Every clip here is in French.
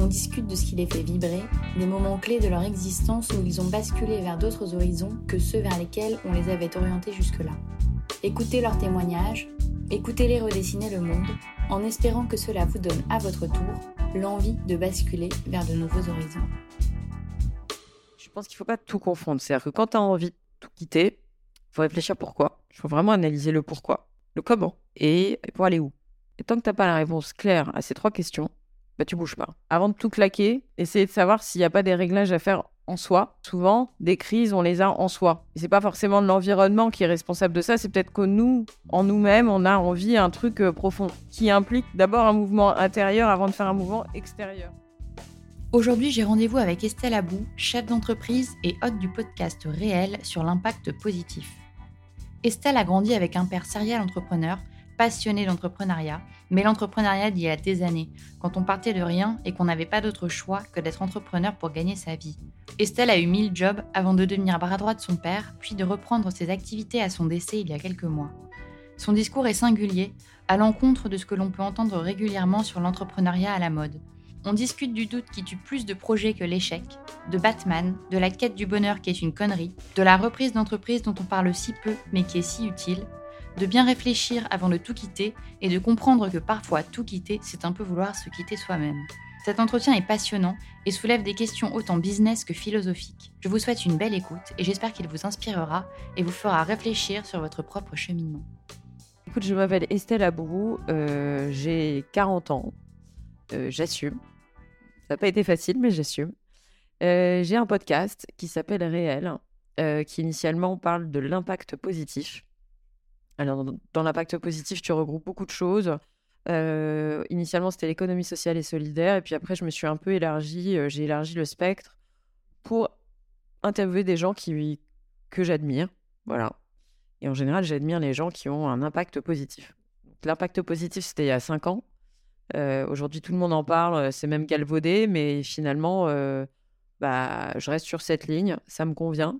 On discute de ce qui les fait vibrer, des moments clés de leur existence où ils ont basculé vers d'autres horizons que ceux vers lesquels on les avait orientés jusque-là. Écoutez leurs témoignages, écoutez-les redessiner le monde, en espérant que cela vous donne à votre tour l'envie de basculer vers de nouveaux horizons. Je pense qu'il ne faut pas tout confondre. C'est-à-dire que quand tu as envie de tout quitter, il faut réfléchir pourquoi. Il faut vraiment analyser le pourquoi, le comment et pour aller où. Et tant que tu n'as pas la réponse claire à ces trois questions, bah, tu bouges pas. Avant de tout claquer, essayer de savoir s'il n'y a pas des réglages à faire en soi. Souvent, des crises, on les a en soi. Et c'est pas forcément l'environnement qui est responsable de ça, c'est peut-être que nous, en nous-mêmes, on a envie un truc euh, profond qui implique d'abord un mouvement intérieur avant de faire un mouvement extérieur. Aujourd'hui, j'ai rendez-vous avec Estelle Abou, chef d'entreprise et hôte du podcast Réel sur l'impact positif. Estelle a grandi avec un père serial entrepreneur, passionné d'entrepreneuriat, mais l'entrepreneuriat d'il y a des années, quand on partait de rien et qu'on n'avait pas d'autre choix que d'être entrepreneur pour gagner sa vie. Estelle a eu mille jobs avant de devenir bras droit de son père, puis de reprendre ses activités à son décès il y a quelques mois. Son discours est singulier, à l'encontre de ce que l'on peut entendre régulièrement sur l'entrepreneuriat à la mode. On discute du doute qui tue plus de projets que l'échec, de Batman, de la quête du bonheur qui est une connerie, de la reprise d'entreprise dont on parle si peu mais qui est si utile, de bien réfléchir avant de tout quitter et de comprendre que parfois tout quitter, c'est un peu vouloir se quitter soi-même. Cet entretien est passionnant et soulève des questions autant business que philosophiques. Je vous souhaite une belle écoute et j'espère qu'il vous inspirera et vous fera réfléchir sur votre propre cheminement. Écoute, je m'appelle Estelle Abrou, euh, j'ai 40 ans, euh, j'assume. Ça n'a pas été facile, mais j'assume. Euh, j'ai un podcast qui s'appelle Réel, qui initialement parle de l'impact positif. Alors, dans l'impact positif, tu regroupes beaucoup de choses. Euh, initialement, c'était l'économie sociale et solidaire. Et puis après, je me suis un peu élargi, euh, j'ai élargi le spectre pour interviewer des gens qui, que j'admire. Voilà. Et en général, j'admire les gens qui ont un impact positif. L'impact positif, c'était il y a cinq ans. Euh, aujourd'hui, tout le monde en parle, c'est même galvaudé, mais finalement, bah, je reste sur cette ligne, ça me convient.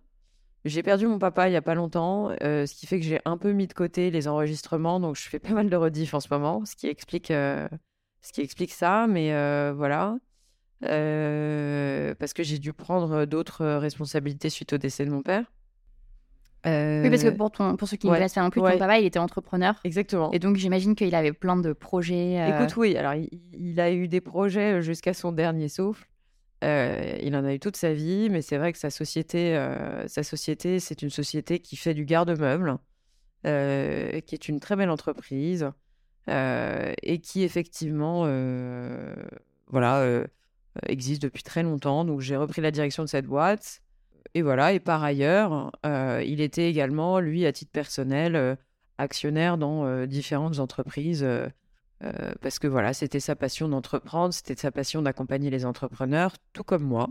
J'ai perdu mon papa il y a pas longtemps, euh, ce qui fait que j'ai un peu mis de côté les enregistrements, donc je fais pas mal de rediff en ce moment, ce qui explique, euh, ce qui explique ça, mais euh, voilà. parce que j'ai dû prendre d'autres responsabilités suite au décès de mon père. Oui, parce que pour, ton, pour ceux qui ne ouais, un peu, ton papa, il était entrepreneur. Exactement. Et donc, j'imagine qu'il avait plein de projets. Écoute, oui. Alors, il, il, a eu des projets jusqu'à son dernier souffle. Euh, il en a eu toute sa vie, mais c'est vrai que sa société, euh, sa société, c'est une société qui fait du garde-meuble, euh, qui est une très belle entreprise et qui effectivement, voilà, existe depuis très longtemps. Donc j'ai repris la direction de cette boîte. Et voilà. Et par ailleurs, il était également, lui, à titre personnel, actionnaire dans différentes entreprises euh, parce que voilà, c'était sa passion d'entreprendre, c'était sa passion d'accompagner les entrepreneurs, tout comme moi,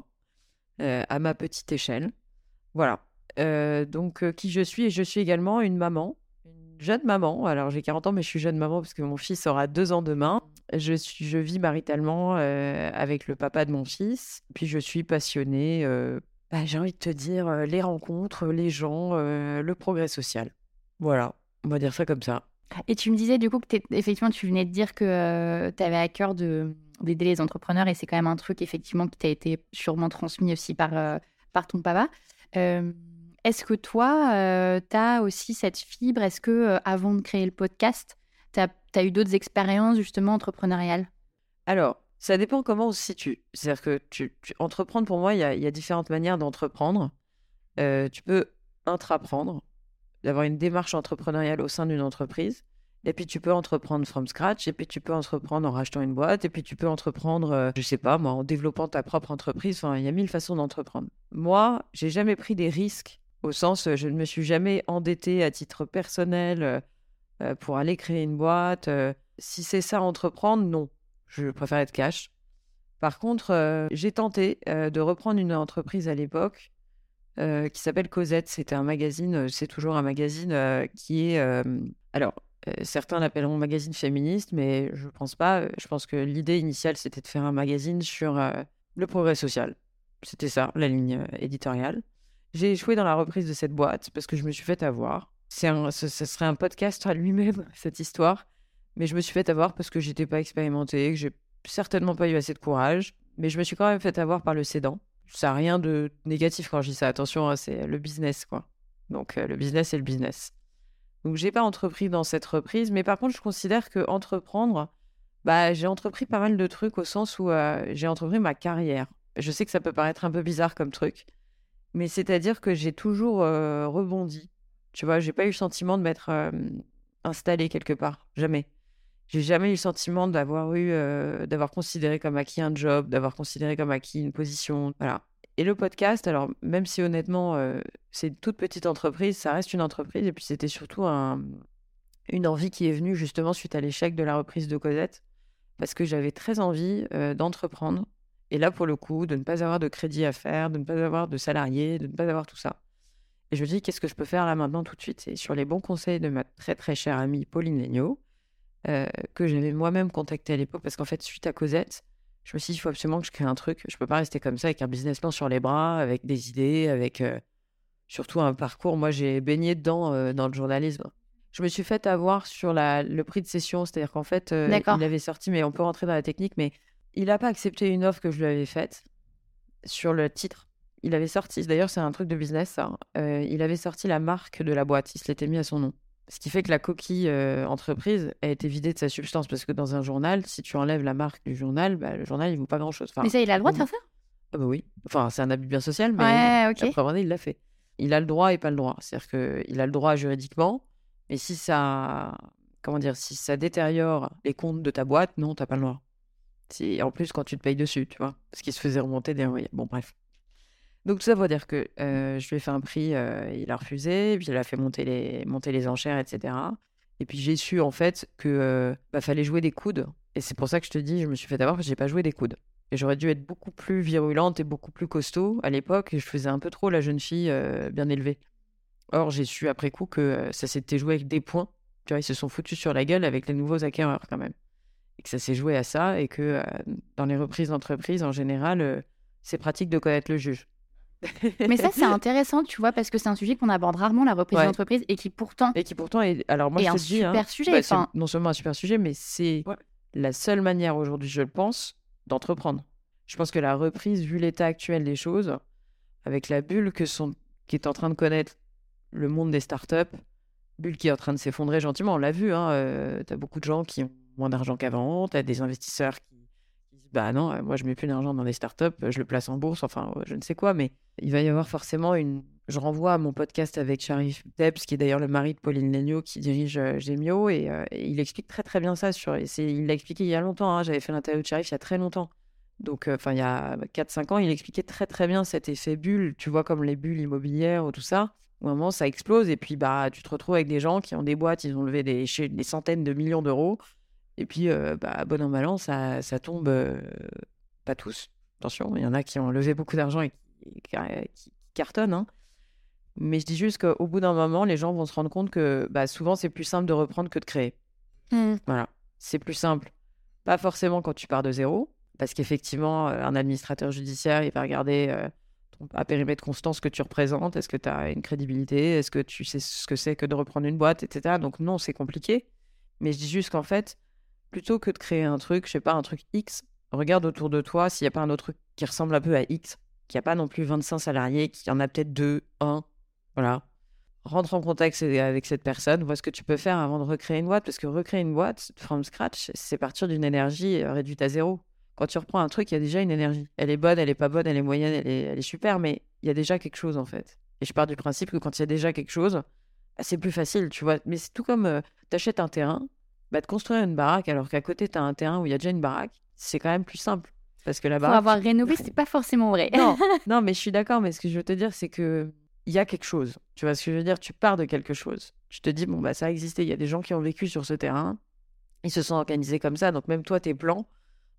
euh, à ma petite échelle. Voilà. Euh, donc, qui je suis Et je suis également une maman, une jeune maman. Alors, j'ai 40 ans, mais je suis jeune maman parce que mon fils aura deux ans demain. Je, suis, je vis maritalement avec le papa de mon fils. Puis, je suis passionnée, bah, j'ai envie de te dire, les rencontres, les gens, le progrès social. Voilà, on va dire ça comme ça. Et tu me disais du coup que effectivement tu venais de dire que euh, tu avais à cœur d'aider les entrepreneurs et c'est quand même un truc effectivement qui t'a été sûrement transmis aussi par, euh, par ton papa. Euh, est-ce que toi, tu as aussi cette fibre? Est-ce que avant de créer le podcast, tu as, eu d'autres expériences justement entrepreneuriales? Alors, ça dépend comment on se situe. C'est-à-dire que tu, entreprendre, pour moi, il y a, différentes manières d'entreprendre. tu peux intraprendre, d'avoir une démarche entrepreneuriale au sein d'une entreprise. Et puis tu peux entreprendre from scratch, et puis tu peux entreprendre en rachetant une boîte, et puis tu peux entreprendre, euh, je sais pas moi, en développant ta propre entreprise. Enfin, il y a mille façons d'entreprendre. Moi, j'ai jamais pris des risques au sens, je ne me suis jamais endetté à titre personnel euh, euh, pour aller créer une boîte. si c'est ça entreprendre, non. Je préfère être cash. Par contre, euh, j'ai tenté euh, de reprendre une entreprise à l'époque euh, qui s'appelle Cosette. C'était un magazine, euh, c'est toujours un magazine euh, qui est. alors, certains l'appelleront magazine féministe, mais je pense pas. Je pense que l'idée initiale, c'était de faire un magazine sur le progrès social. C'était ça, la ligne éditoriale. J'ai échoué dans la reprise de cette boîte parce que je me suis fait avoir. C'est ce, ce serait un podcast à lui-même, cette histoire. Mais je me suis fait avoir parce que j'étais pas expérimentée, que j'ai certainement pas eu assez de courage. Mais je me suis quand même fait avoir par le cédant. Ça n'a rien de négatif quand je dis ça. Attention, hein, c'est le business, quoi. Donc, euh, le business, c'est le business. Donc, j'ai pas entrepris dans cette reprise. Mais par contre, je considère que entreprendre, bah, j'ai entrepris pas mal de trucs au sens où euh, j'ai entrepris ma carrière. Je sais que ça peut paraître un peu bizarre comme truc. Mais c'est-à-dire que j'ai toujours euh, rebondi. Tu vois, j'ai pas eu le sentiment de m'être installé quelque part. Jamais. J'ai jamais eu le sentiment d'avoir eu, euh, d'avoir considéré comme acquis un job, d'avoir considéré comme acquis une position. Voilà. Et le podcast, alors même si honnêtement euh, c'est une toute petite entreprise, ça reste une entreprise. Et puis c'était surtout un- une envie qui est venue justement suite à l'échec de la reprise de Cosette, parce que j'avais très envie euh, d'entreprendre. Et là, pour le coup, de ne pas avoir de crédit à faire, de ne pas avoir de salariés, de ne pas avoir tout ça. Et je me dis, qu'est-ce que je peux faire là maintenant tout de suite? Et sur les bons conseils de ma très très chère amie Pauline Legnaud, euh, que j'avais moi-même contacté à l'époque, parce qu'en fait, suite à Cosette, je me suis dit, il faut absolument que je crée un truc. Je peux pas rester comme ça avec un business plan sur les bras, avec des idées, avec euh, surtout un parcours. Moi, j'ai baigné dedans euh, dans le journalisme. Je me suis fait avoir sur la, le prix de session, c'est-à-dire qu'en fait, il avait sorti, mais on peut rentrer dans la technique, mais il n'a pas accepté une offre que je lui avais faite sur le titre. Il avait sorti, d'ailleurs, c'est un truc de business, ça. euh, il avait sorti la marque de la boîte, il se l'était mis à son nom. Ce qui fait que la coquille euh, entreprise a été vidée de sa substance, parce que dans un journal, si tu enlèves la marque du journal, bah, le journal, il vaut pas grand-chose. Enfin, Mais ça, il a le droit de faire ça? Ah bah oui. Enfin, c'est un abus bien social, mais Ouais, ok. la preuve en est, il l'a fait. Il a le droit et pas le droit. C'est-à-dire qu'il a le droit juridiquement, mais si ça, comment dire, si ça détériore les comptes de ta boîte, non, t'as pas le droit. Si, en plus, quand tu te payes dessus, tu vois, parce qu'il se faisait remonter envoyés. Bon, bref. Donc, tout ça pour dire que je lui ai fait un prix, il a refusé, puis il a fait monter les, enchères, etc. Et puis, j'ai su, en fait, que euh, bah, fallait jouer des coudes. Et c'est pour ça que je te dis, je me suis fait avoir parce que j'ai pas joué des coudes. Et j'aurais dû être beaucoup plus virulente et beaucoup plus costaud à l'époque. Et je faisais un peu trop la jeune fille bien élevée. Or, j'ai su après coup que ça s'était joué avec des points. Tu vois, ils se sont foutus sur la gueule avec les nouveaux acquéreurs quand même. Et que ça s'est joué à ça. Et que dans les reprises d'entreprise, en général, c'est pratique de connaître le juge. Mais ça, c'est intéressant, tu vois, parce que c'est un sujet qu'on aborde rarement, la reprise Ouais. d'entreprise, et qui pourtant Et qui pourtant est. Alors, moi, est je un te dis. hein, super sujet. bah, enfin, non seulement un super sujet, mais c'est Ouais. la seule manière aujourd'hui, je le pense, d'entreprendre. Je pense que la reprise, vu l'état actuel des choses, avec la bulle que sont, qui est en train de connaître le monde des startups, bulle qui est en train de s'effondrer gentiment, on l'a vu, hein, tu as beaucoup de gens qui ont moins d'argent qu'avant, tu as des investisseurs qui Bah non, moi je mets plus d'argent dans les startups, je le place en bourse, enfin, euh, je ne sais quoi, mais il va y avoir forcément une. Je renvoie à mon podcast avec Sharif Debs, qui est d'ailleurs le mari de Pauline Legnaud, qui dirige euh, Gemio, et, euh, et il explique très très bien ça. Sur, il l'a expliqué il y a longtemps, hein, j'avais fait l'interview de Sharif il y a très longtemps. Donc, enfin, il y a 4-5 ans, il expliquait très très bien cet effet bulle, tu vois, comme les bulles immobilières ou tout ça. Au moment, ça explose, et puis bah, tu te retrouves avec des gens qui ont des boîtes, ils ont levé des, des centaines de millions d'euros, et puis, euh, bah, bon an, mal an, ça, ça tombe, euh, pas tous, attention, il y en a qui ont levé beaucoup d'argent et qui, cartonnent, hein. Mais je dis juste qu'au bout d'un moment, les gens vont se rendre compte que bah, souvent, c'est plus simple de reprendre que de créer. hmm, Voilà, c'est plus simple. Pas forcément quand tu pars de zéro, parce qu'effectivement, euh, un administrateur judiciaire, il va regarder euh, ton- à périmètre constant ce que tu représentes. Est-ce que tu as une crédibilité? Est-ce que tu sais ce que c'est que de reprendre une boîte, etc. Donc non, c'est compliqué. Mais je dis juste qu'en fait, plutôt que de créer un truc, je sais pas, un truc X, regarde autour de toi s'il n'y a pas un autre truc qui ressemble un peu à X, qui a pas non plus 25 salariés, qu'il y en a peut-être deux, un, voilà. Rentre en contact avec cette personne, vois ce que tu peux faire avant de recréer une boîte, parce que recréer une boîte from scratch, c'est partir d'une énergie euh, réduite à zéro. Quand tu reprends un truc, il y a déjà une énergie. Elle est bonne, elle est pas bonne, elle est moyenne, elle est, super, mais il y a déjà quelque chose en fait. Et je pars du principe que quand il y a déjà quelque chose, bah, c'est plus facile, tu vois. Mais c'est tout comme tu achètes un terrain, bah, de construire une baraque alors qu'à côté tu as un terrain où il y a déjà une baraque, c'est quand même plus simple. Parce que la pour baraque. avoir rénové, c'est pas forcément vrai. Non, non, mais je suis d'accord, mais ce que je veux te dire, c'est que il y a quelque chose. Tu vois ce que je veux dire? Tu pars de quelque chose. Tu te dis, bon, bah, ça a existé. Il y a des gens qui ont vécu sur ce terrain. Ils se sont organisés comme ça. Donc, même toi, tes plans,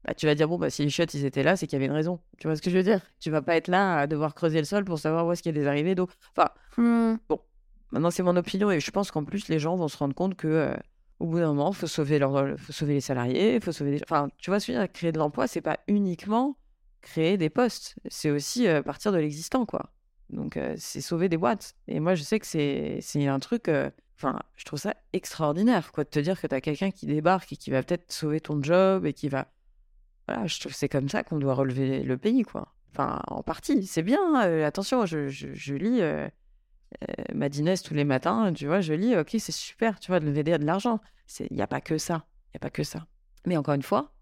bah, tu vas dire, bon, bah, si les chiottes, ils étaient là, c'est qu'il y avait une raison. Tu vois ce que je veux dire? Tu vas pas être là à devoir creuser le sol pour savoir où est-ce qu'il y a des arrivées d'eau. Enfin, Hmm. bon, maintenant, c'est mon opinion et je pense qu'en plus, les gens vont se rendre compte que euh, au bout d'un moment, il faut sauver, leur... faut sauver les salariés, il faut sauver les... Enfin, tu vois dire Créer de l'emploi, c'est pas uniquement créer des postes, c'est aussi euh, partir de l'existant, quoi. Donc, euh, c'est sauver des boîtes. Et moi, je sais que c'est un truc... euh, Enfin, je trouve ça extraordinaire, quoi, de te dire que tu as quelqu'un qui débarque et qui va peut-être sauver ton job et qui va... Voilà, je trouve que c'est comme ça qu'on doit relever le pays, quoi. Enfin, en partie, c'est bien. attention, je, je lis euh, euh, Madines tous les matins, tu vois, je lis, ok, c'est super, tu vois, de lever de l'argent. Il n'y a pas que ça. Il n'y a pas que ça. Mais encore une fois,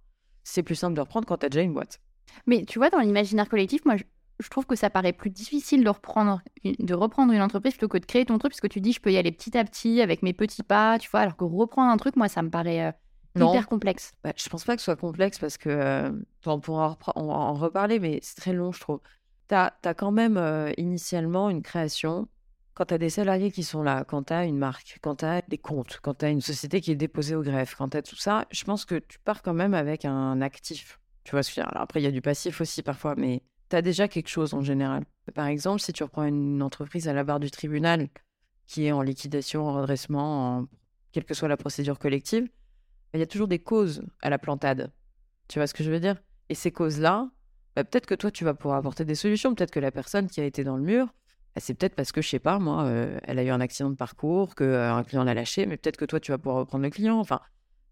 c'est plus simple de reprendre quand tu as déjà une boîte. Mais tu vois, dans l'imaginaire collectif, moi, je, je trouve que ça paraît plus difficile de reprendre, une- de reprendre une entreprise plutôt que de créer ton truc, parce que tu dis, je peux y aller petit à petit avec mes petits pas, tu vois, alors que reprendre un truc, moi, ça me paraît euh, Non. hyper complexe. Bah, je pense pas que ce soit complexe parce que euh, on pourra en, en reparler, mais c'est très long, je trouve. Tu as, quand même euh, initialement une création. Quand tu as des salariés qui sont là, quand tu as une marque, quand tu as des comptes, quand tu as une société qui est déposée au greffe, quand tu as tout ça, je pense que tu pars quand même avec un actif. Tu vois ce que je veux dire? Alors après, il y a du passif aussi parfois, mais tu as déjà quelque chose en général. Par exemple, si tu reprends une entreprise à la barre du tribunal qui est en liquidation, en redressement, en- quelle que soit la procédure collective, il y a toujours des causes à la plantade. Tu vois ce que je veux dire? Et ces causes-là, bah, peut-être que toi, tu vas pouvoir apporter des solutions. Peut-être que la personne qui a été dans le mur, c'est peut-être parce que, je sais pas, moi, euh, elle a eu un accident de parcours, qu'un client l'a lâché, mais peut-être que toi, tu vas pouvoir reprendre le client. Enfin,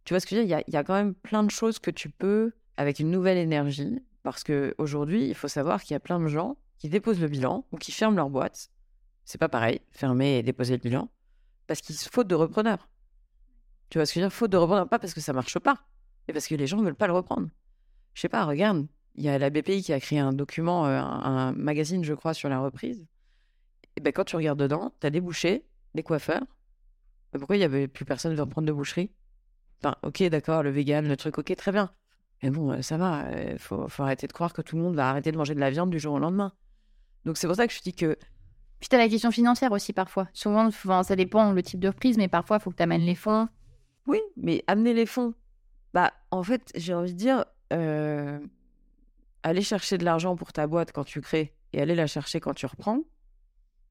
tu vois ce que je veux dire? Il y a, quand même plein de choses que tu peux, avec une nouvelle énergie, parce qu'aujourd'hui, il faut savoir qu'il y a plein de gens qui déposent le bilan ou qui ferment leur boîte. C'est pas pareil, fermer et déposer le bilan, parce qu'ils faute de repreneurs. Tu vois ce que je veux dire? Faute de reprendre, pas parce que ça marche pas, mais parce que les gens ne veulent pas le reprendre. Je sais pas, regarde, il y a la BPI qui a créé un document, euh, un magazine, je crois, sur la reprise. Et ben quand tu regardes dedans, tu as des bouchers, des coiffeurs. Mais pourquoi il y avait plus personne veut reprendre de boucherie? Enfin, ok, d'accord, le vegan, le truc, ok, très bien. Mais bon, euh, ça va, il faut, faut arrêter de croire que tout le monde va arrêter de manger de la viande du jour au lendemain. Donc c'est pour ça que je dis que Puis t'as la question financière aussi parfois. Souvent, enfin, ça dépend le type de reprise, mais parfois, il faut que tu amènes les fonds. Oui, mais amener les fonds. Bah, en fait, j'ai envie de dire, euh, aller chercher de l'argent pour ta boîte quand tu crées et aller la chercher quand tu reprends.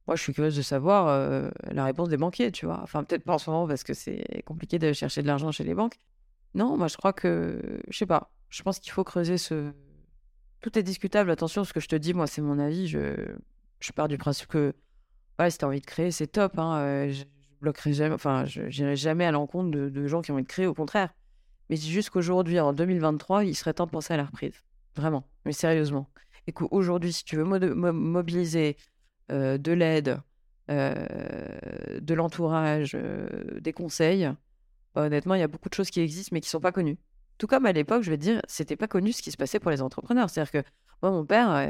Moi, je suis curieuse de savoir euh, la réponse des banquiers, tu vois. Enfin, peut-être pas en ce moment parce que c'est compliqué de chercher de l'argent chez les banques. Non, moi, je crois que, je sais pas, je pense qu'il faut creuser ce. Tout est discutable, attention, ce que je te dis, moi, c'est mon avis. Je, je pars du principe que, ouais, si t'as envie de créer, c'est top. Hein, euh, je, bloquerai jamais, enfin, je n'irai jamais à l'encontre de, de gens qui ont envie de créer, au contraire. Mais c'est juste qu'aujourd'hui, en 2023, il serait temps de penser à la reprise. Vraiment, mais sérieusement. Et qu'aujourd'hui, si tu veux mo- mo- mobiliser euh, de l'aide, euh, de l'entourage, euh, des conseils, bah, honnêtement, il y a beaucoup de choses qui existent mais qui sont pas connues. Tout comme à l'époque, je vais te dire, c'était pas connu ce qui se passait pour les entrepreneurs. C'est-à-dire que moi, mon père,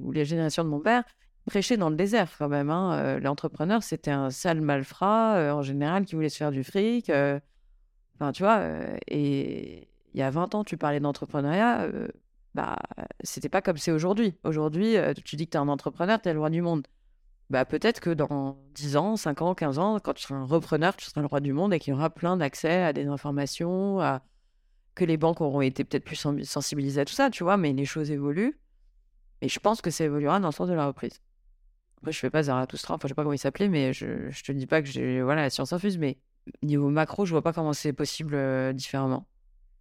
ou les générations de mon père, prêchaient dans le désert quand même. hein. L'entrepreneur, c'était un sale malfrat, en général, qui voulait se faire du fric. Enfin, tu vois, et il y a 20 ans, tu parlais d'entrepreneuriat, bah, c'était pas comme c'est aujourd'hui. Aujourd'hui, euh, tu dis que tu es un entrepreneur, tu es le roi du monde. Bah, peut-être que dans 10 ans, 5 ans, 15 ans, quand tu seras un repreneur, tu seras le roi du monde et qu'il y aura plein d'accès à des informations, à... que les banques auront été peut-être plus sen- sensibilisées à tout ça, tu vois, mais les choses évoluent. Et je pense que ça évoluera dans le sens de la reprise. Après, je fais pas Zarathustra, enfin, je sais pas comment il s'appelait, mais je, je te dis pas que j'ai voilà, la science infuse, mais niveau macro, je vois pas comment c'est possible euh, différemment.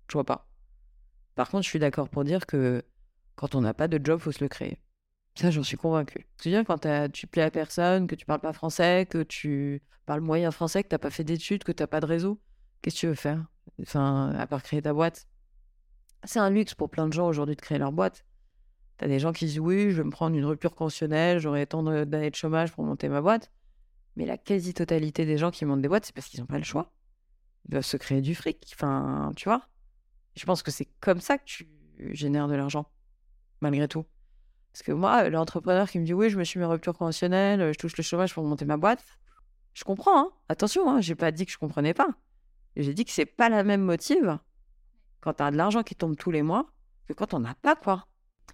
Je vois pas. Par contre, je suis d'accord pour dire que quand on n'a pas de job, faut se le créer. Ça, j'en suis convaincue. C'est-à-dire quand t'as- tu plais à personne, que tu parles pas français, que tu parles moyen français, que t'as pas fait d'études, que t'as pas de réseau, qu'est-ce que tu veux faire? Enfin, à part créer ta boîte. C'est un luxe pour plein de gens aujourd'hui de créer leur boîte. T'as des gens qui disent oui, je vais me prendre une rupture conventionnelle, j'aurai tant d'années de chômage pour monter ma boîte. Mais la quasi-totalité des gens qui montent des boîtes, c'est parce qu'ils n'ont pas le choix. Ils doivent se créer du fric. Enfin, tu vois? Je pense que c'est comme ça que tu génères de l'argent, malgré tout. Parce que moi, l'entrepreneur qui me dit oui, je me suis mis en rupture conventionnelle, je touche le chômage pour monter ma boîte, je comprends. Hein Attention, hein, j'ai pas dit que je comprenais pas. J'ai dit que c'est pas la même motive quand tu as de l'argent qui tombe tous les mois que quand on n'a pas, quoi.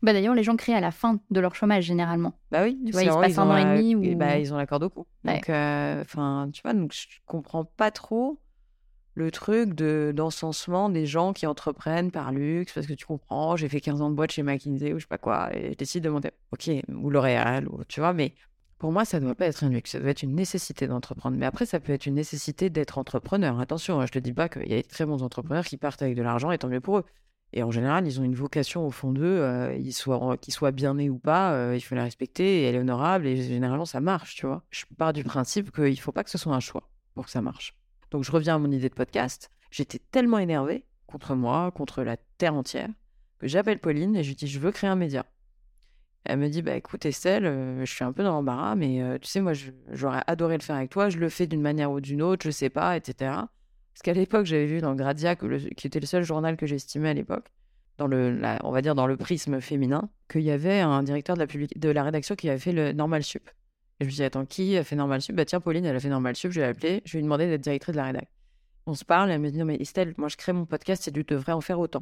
Bah d'ailleurs, les gens créent à la fin de leur chômage généralement. Bah oui, Tu vois, c'est il se vraiment, passe ont un an et demi bah, ils ont la corde au cou. Ouais. Donc, euh, enfin, tu vois, donc je comprends pas trop le truc de d'encensement des gens qui entreprennent par luxe, parce que tu comprends, j'ai fait 15 ans de boîte chez McKinsey ou je sais pas quoi, et je décide de monter, ok, ou L'Oréal, ou tu vois, mais pour moi, ça ne doit pas être un luxe, ça doit être une nécessité d'entreprendre. Mais après, ça peut être une nécessité d'être entrepreneur. Attention, hein, je te dis pas qu'il y a des très bons entrepreneurs qui partent avec de l'argent, et tant mieux pour eux. Et en général, ils ont une vocation au fond d'eux, euh, ils soient, qu'ils soient bien nés ou pas, euh, il faut la respecter, et elle est honorable, et généralement, ça marche, tu vois. Je pars du principe qu'il ne faut pas que ce soit un choix pour que ça marche. Donc je reviens à mon idée de podcast. J'étais tellement énervée contre moi, contre la terre entière, que j'appelle Pauline et je lui dis je veux créer un média. Elle me dit bah écoute Estelle, euh, je suis un peu dans l'embarras, mais euh, tu sais moi j'aurais adoré le faire avec toi. Je le fais d'une manière ou d'une autre, je sais pas, etc. Parce qu'à l'époque j'avais vu dans Gradia, qui était le seul journal que j'estimais à l'époque, dans le, on va dire dans le prisme féminin, qu'il y avait un directeur de la, de la rédaction qui avait fait le Normal Sup. Et je me dis, attends, qui a fait Normal Sup? Bah tiens, Pauline, elle a fait Normal Sup, je vais l'appeler, je vais lui demander d'être directrice de la rédac. On se parle, elle me dit, non mais Estelle, moi je crée mon podcast et tu devrais en faire autant.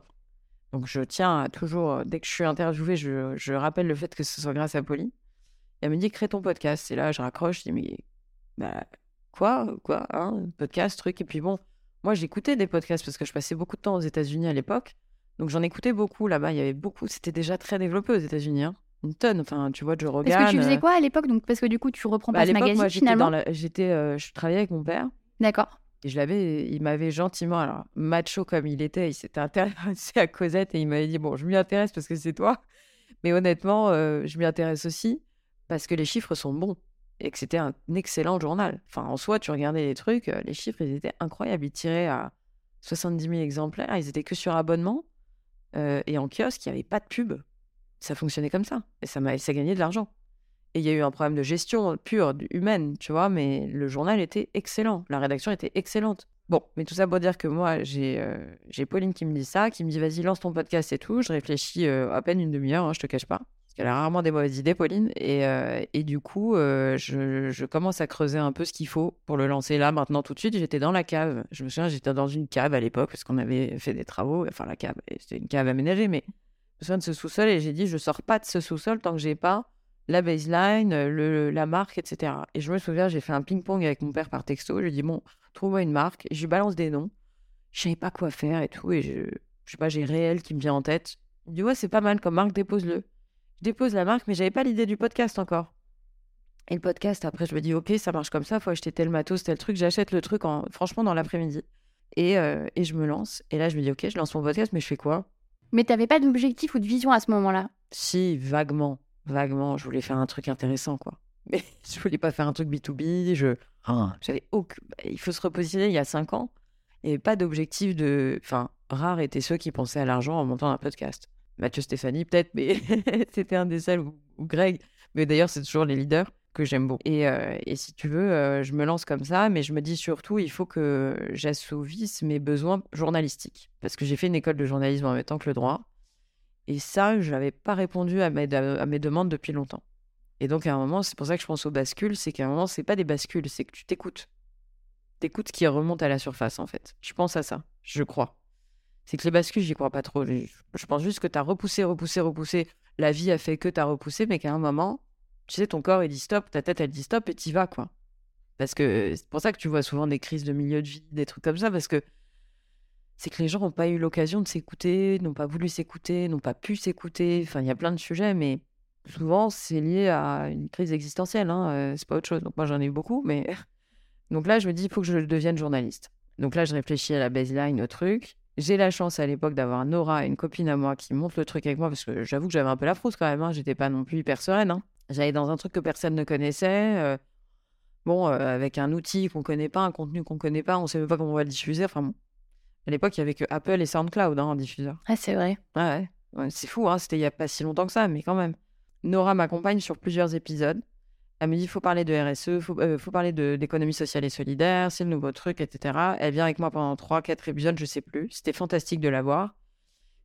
Donc je tiens à toujours, dès que je suis interviewée, je, rappelle le fait que ce soit grâce à Pauline. Elle me dit, crée ton podcast. Et là, je raccroche, je dis, mais bah, quoi Quoi hein Podcast, truc. Et puis bon, moi j'écoutais des podcasts parce que je passais beaucoup de temps aux États-Unis à l'époque. Donc j'en écoutais beaucoup là-bas. Il y avait beaucoup, c'était déjà très développé aux États-Unis. Hein une tonne. Enfin, tu vois, Joe Rogan. Est-ce que tu faisais quoi à l'époque Donc, parce que du coup, tu reprends bah, pas ce magazine moi, finalement. J'étais, euh, je travaillais avec mon père. D'accord. Et je l'avais, il m'avait gentiment, alors macho comme il était, il s'était intéressé à Cosette et il m'avait dit bon, je m'y intéresse parce que c'est toi, mais honnêtement, euh, je m'y intéresse aussi parce que les chiffres sont bons et que c'était un excellent journal. Enfin, en soi, tu regardais les trucs, euh, les chiffres, ils étaient incroyables. Ils tiraient à 70 000 exemplaires, ils étaient que sur abonnement et en kiosque, il n'y avait pas de pub ça fonctionnait comme ça. Et ça m'a ça gagnait de l'argent. Et il y a eu un problème de gestion pure, humaine, tu vois, mais le journal était excellent. La rédaction était excellente. Bon, mais tout ça pour dire que moi, j'ai euh, j'ai Pauline qui me dit ça, qui me dit vas-y, lance ton podcast et tout. Je réfléchis euh, à peine une demi-heure, hein, je te cache pas. Parce qu'elle a rarement des mauvaises idées, Pauline. Et, euh, et du coup, je, je, commence à creuser un peu ce qu'il faut pour le lancer là, maintenant, tout de suite. J'étais dans la cave. Je me souviens, j'étais dans une cave à l'époque, parce qu'on avait fait des travaux. Enfin, la cave, c'était une cave aménagée, mais me souviens de ce sous-sol et j'ai dit je sors pas de ce sous-sol tant que j'ai pas la baseline, le, la marque, etc. Et je me souviens, j'ai fait un ping-pong avec mon père par texto. Je lui ai dit bon, trouve-moi une marque. Et je lui balance des noms. Je savais pas quoi faire et tout. Et je, je sais pas, j'ai réel qui me vient en tête. Il me dit ouais, c'est pas mal comme marque, dépose-le. Je dépose la marque, mais j'avais pas l'idée du podcast encore. Et le podcast, après, je me dis ok, ça marche comme ça, faut acheter tel matos, tel truc. J'achète le truc en, franchement dans l'après-midi. Et, euh, et je me lance. Et là, je me dis ok, je lance mon podcast, mais je fais quoi? Mais tu n'avais pas d'objectif ou de vision à ce moment-là? Si, vaguement. Vaguement. Je voulais faire un truc intéressant, quoi. Mais je voulais pas faire un truc B2B. Je... Ah. J'avais aucun... Bah, il faut se repositionner il y a cinq ans. Il n'y avait pas d'objectif de. Enfin, rares étaient ceux qui pensaient à l'argent en montant un podcast. Mathieu Stéphanie, peut-être, mais c'était un des seuls, ou, Greg. Mais d'ailleurs, c'est toujours les leaders que j'aime beaucoup. Et, euh, et, si tu veux, euh, je me lance comme ça, mais je me dis surtout, il faut que j'assouvisse mes besoins journalistiques. Parce que j'ai fait une école de journalisme en même temps que le droit. Et ça, je n'avais pas répondu à mes, à mes demandes depuis longtemps. Et donc, à un moment, c'est pour ça que je pense aux bascules, c'est qu'à un moment, c'est pas des bascules, c'est que tu t'écoutes. T'écoutes ce qui remonte à la surface, en fait. Je pense à ça, je crois. C'est que les bascules, j'y crois pas trop. Je pense juste que tu as repoussé, repoussé, repoussé. La vie a fait que tu as repoussé, mais qu'à un moment, tu sais, ton corps, il dit stop, ta tête, elle dit stop, et t'y vas, quoi. Parce que c'est pour ça que tu vois souvent des crises de milieu de vie, des trucs comme ça, parce que c'est que les gens n'ont pas eu l'occasion de s'écouter, n'ont pas voulu s'écouter, n'ont pas pu s'écouter. Enfin, il y a plein de sujets, mais souvent, c'est lié à une crise existentielle, hein, euh, c'est pas autre chose. Donc, moi, j'en ai beaucoup, mais. Donc là, je me dis, il faut que je devienne journaliste. Donc là, je réfléchis à la baseline, au truc. J'ai la chance à l'époque d'avoir Nora, une copine à moi, qui monte le truc avec moi, parce que j'avoue que j'avais un peu la frousse quand même. Hein. J'étais pas non plus hyper sereine. Hein. J'allais dans un truc que personne ne connaissait. Euh, bon, euh, avec un outil qu'on connaît pas, un contenu qu'on connaît pas, on sait même pas comment on va le diffuser. Enfin bon. À l'époque, il y avait que Apple et SoundCloud hein, en diffuseur. Ah, c'est vrai. Ah ouais. c'est fou, hein, c'était il y a pas si longtemps que ça, mais quand même. Nora m'accompagne sur plusieurs épisodes. Elle me dit il faut parler de RSE, il faut, euh, faut, parler d'économie sociale et solidaire, c'est le nouveau truc, etc. Elle vient avec moi pendant 3-4 épisodes, je sais plus. C'était fantastique de la voir.